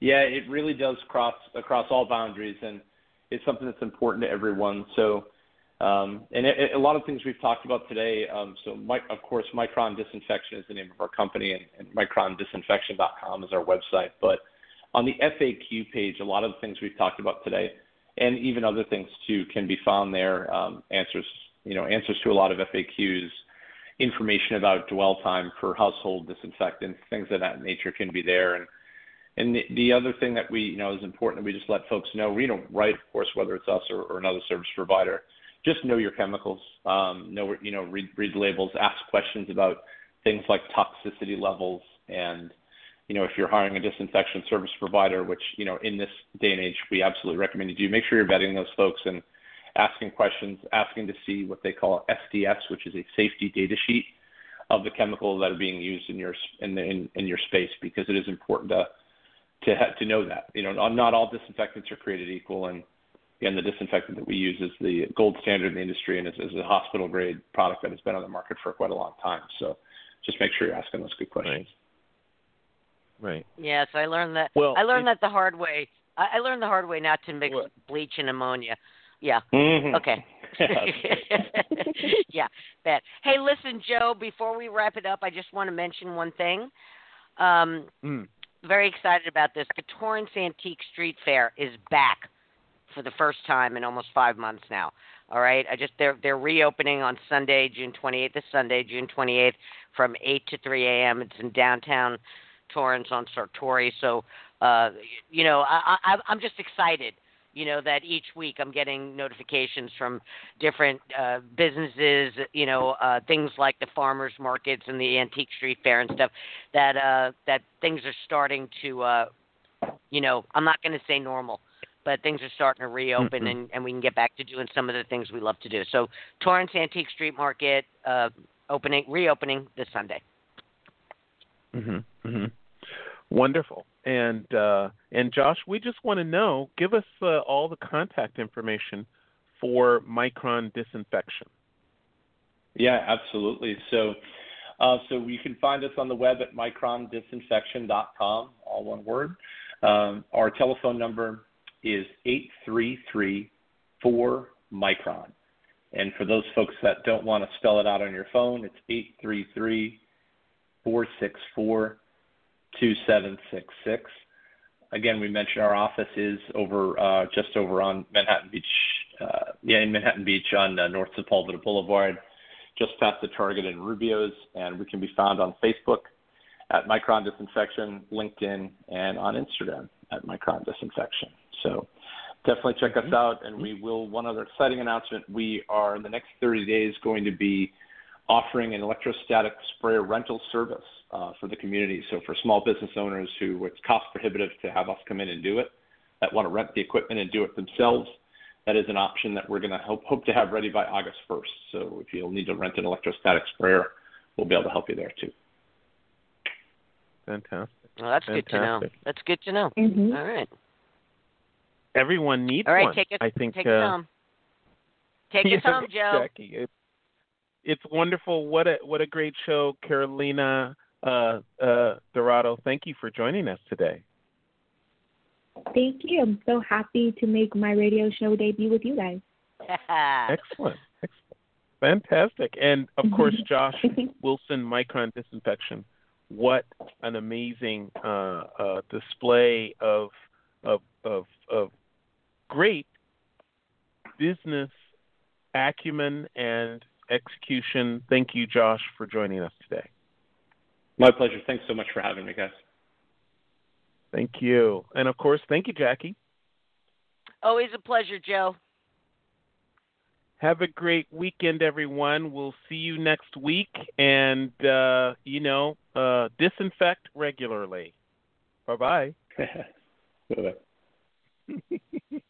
yeah, it really does cross across all boundaries, and it's something that's important to everyone. So, um, and it, it, a lot of things we've talked about today. Um, so, Mike, of course, Micron Disinfection is the name of our company, and, and MicronDisinfection.com is our website. But on the FAQ page, a lot of the things we've talked about today, and even other things too, can be found there. Um, answers, you know, answers to a lot of FAQs information about dwell time for household disinfectants, things of that nature can be there. And and the, the other thing that we you know is important that we just let folks know, you know, right, of course, whether it's us or, or another service provider, just know your chemicals, um, know you know read read labels, ask questions about things like toxicity levels, and you know if you're hiring a disinfection service provider, which you know in this day and age we absolutely recommend you do, make sure you're vetting those folks and asking questions, asking to see what they call SDS, which is a safety data sheet of the chemicals that are being used in your in, the, in, in your space because it is important to to to know that. You know not all disinfectants are created equal and again the disinfectant that we use is the gold standard in the industry and is, is a hospital grade product that has been on the market for quite a long time so just make sure you're asking those good questions Right. Yes, I learned that. Well, I learned it- that the hard way. I, I learned the hard way not to mix What? bleach and ammonia. Yeah. Mhm. Okay. *laughs* yeah, bad. Hey, listen, Joe. Before we wrap it up, I just want to mention one thing. Um, Mm. very excited about this. The Torrance Antique Street Fair is back for the first time in almost five months now. All right, I just they're they're reopening on Sunday, June 28th. This Sunday, June 28th, from 8 to 3 a.m. It's in downtown Torrance on Sartori. So, uh, you know, I, I I'm just excited. You know that each week I'm getting notifications from different uh, businesses. You know, uh, things like the farmers markets and the antique street fair and stuff. That uh, that things are starting to. Uh, you know, I'm not going to say normal, but things are starting to reopen Mhm. and, and we can get back to doing some of the things we love to do. So Torrance Antique Street Market uh, opening reopening this Sunday. Mhm. Mhm. Wonderful. And uh, and Josh, we just want to know. Give us uh, all the contact information for Micron Disinfection. Yeah, absolutely. So, uh, so you can find us on the web at microndisinfection.com, all one word. Um, our telephone number is 833-4 Micron. And for those folks that don't want to spell it out on your phone, it's 833-464-2766. Again, we mentioned our office is over uh, just over on Manhattan Beach, uh, yeah, in Manhattan Beach on uh, North Sepulveda Boulevard, just past the Target and Rubio's, and we can be found on Facebook at Micron Disinfection, LinkedIn, and on Instagram at Micron Disinfection. So definitely check us out, and we will. One other exciting announcement: we are in the next 30 days going to be offering an electrostatic sprayer rental service uh, for the community. So for small business owners who it's cost prohibitive to have us come in and do it, that want to rent the equipment and do it themselves, that is an option that we're going to hope, hope to have ready by August 1st. So if you'll need to rent an electrostatic sprayer, we'll be able to help you there too. Fantastic. Well, that's good to know. That's good to know. Mhm. All right. Everyone needs All right, one. take us. I think take uh, us home. Take us *laughs* yeah, home, Joe. Jackie, it, it's wonderful. What a what a great show, Carolina uh, uh, Dorado. Thank you for joining us today. Thank you. I'm so happy to make my radio show debut with you guys. *laughs* Excellent. Excellent. Fantastic. And of *laughs* course, Josh Wilson Micron Disinfection. What an amazing uh, uh, display of, of of of great business acumen and execution. Thank you, Josh, for joining us today. My pleasure. Thanks so much for having me, guys. Thank you. And of course, thank you, Jackie. Always a pleasure, Joe. Have a great weekend, everyone. We'll see you next week. And, uh, you know, uh, disinfect regularly. Bye bye. Bye-bye. *laughs* *laughs*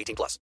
18 plus.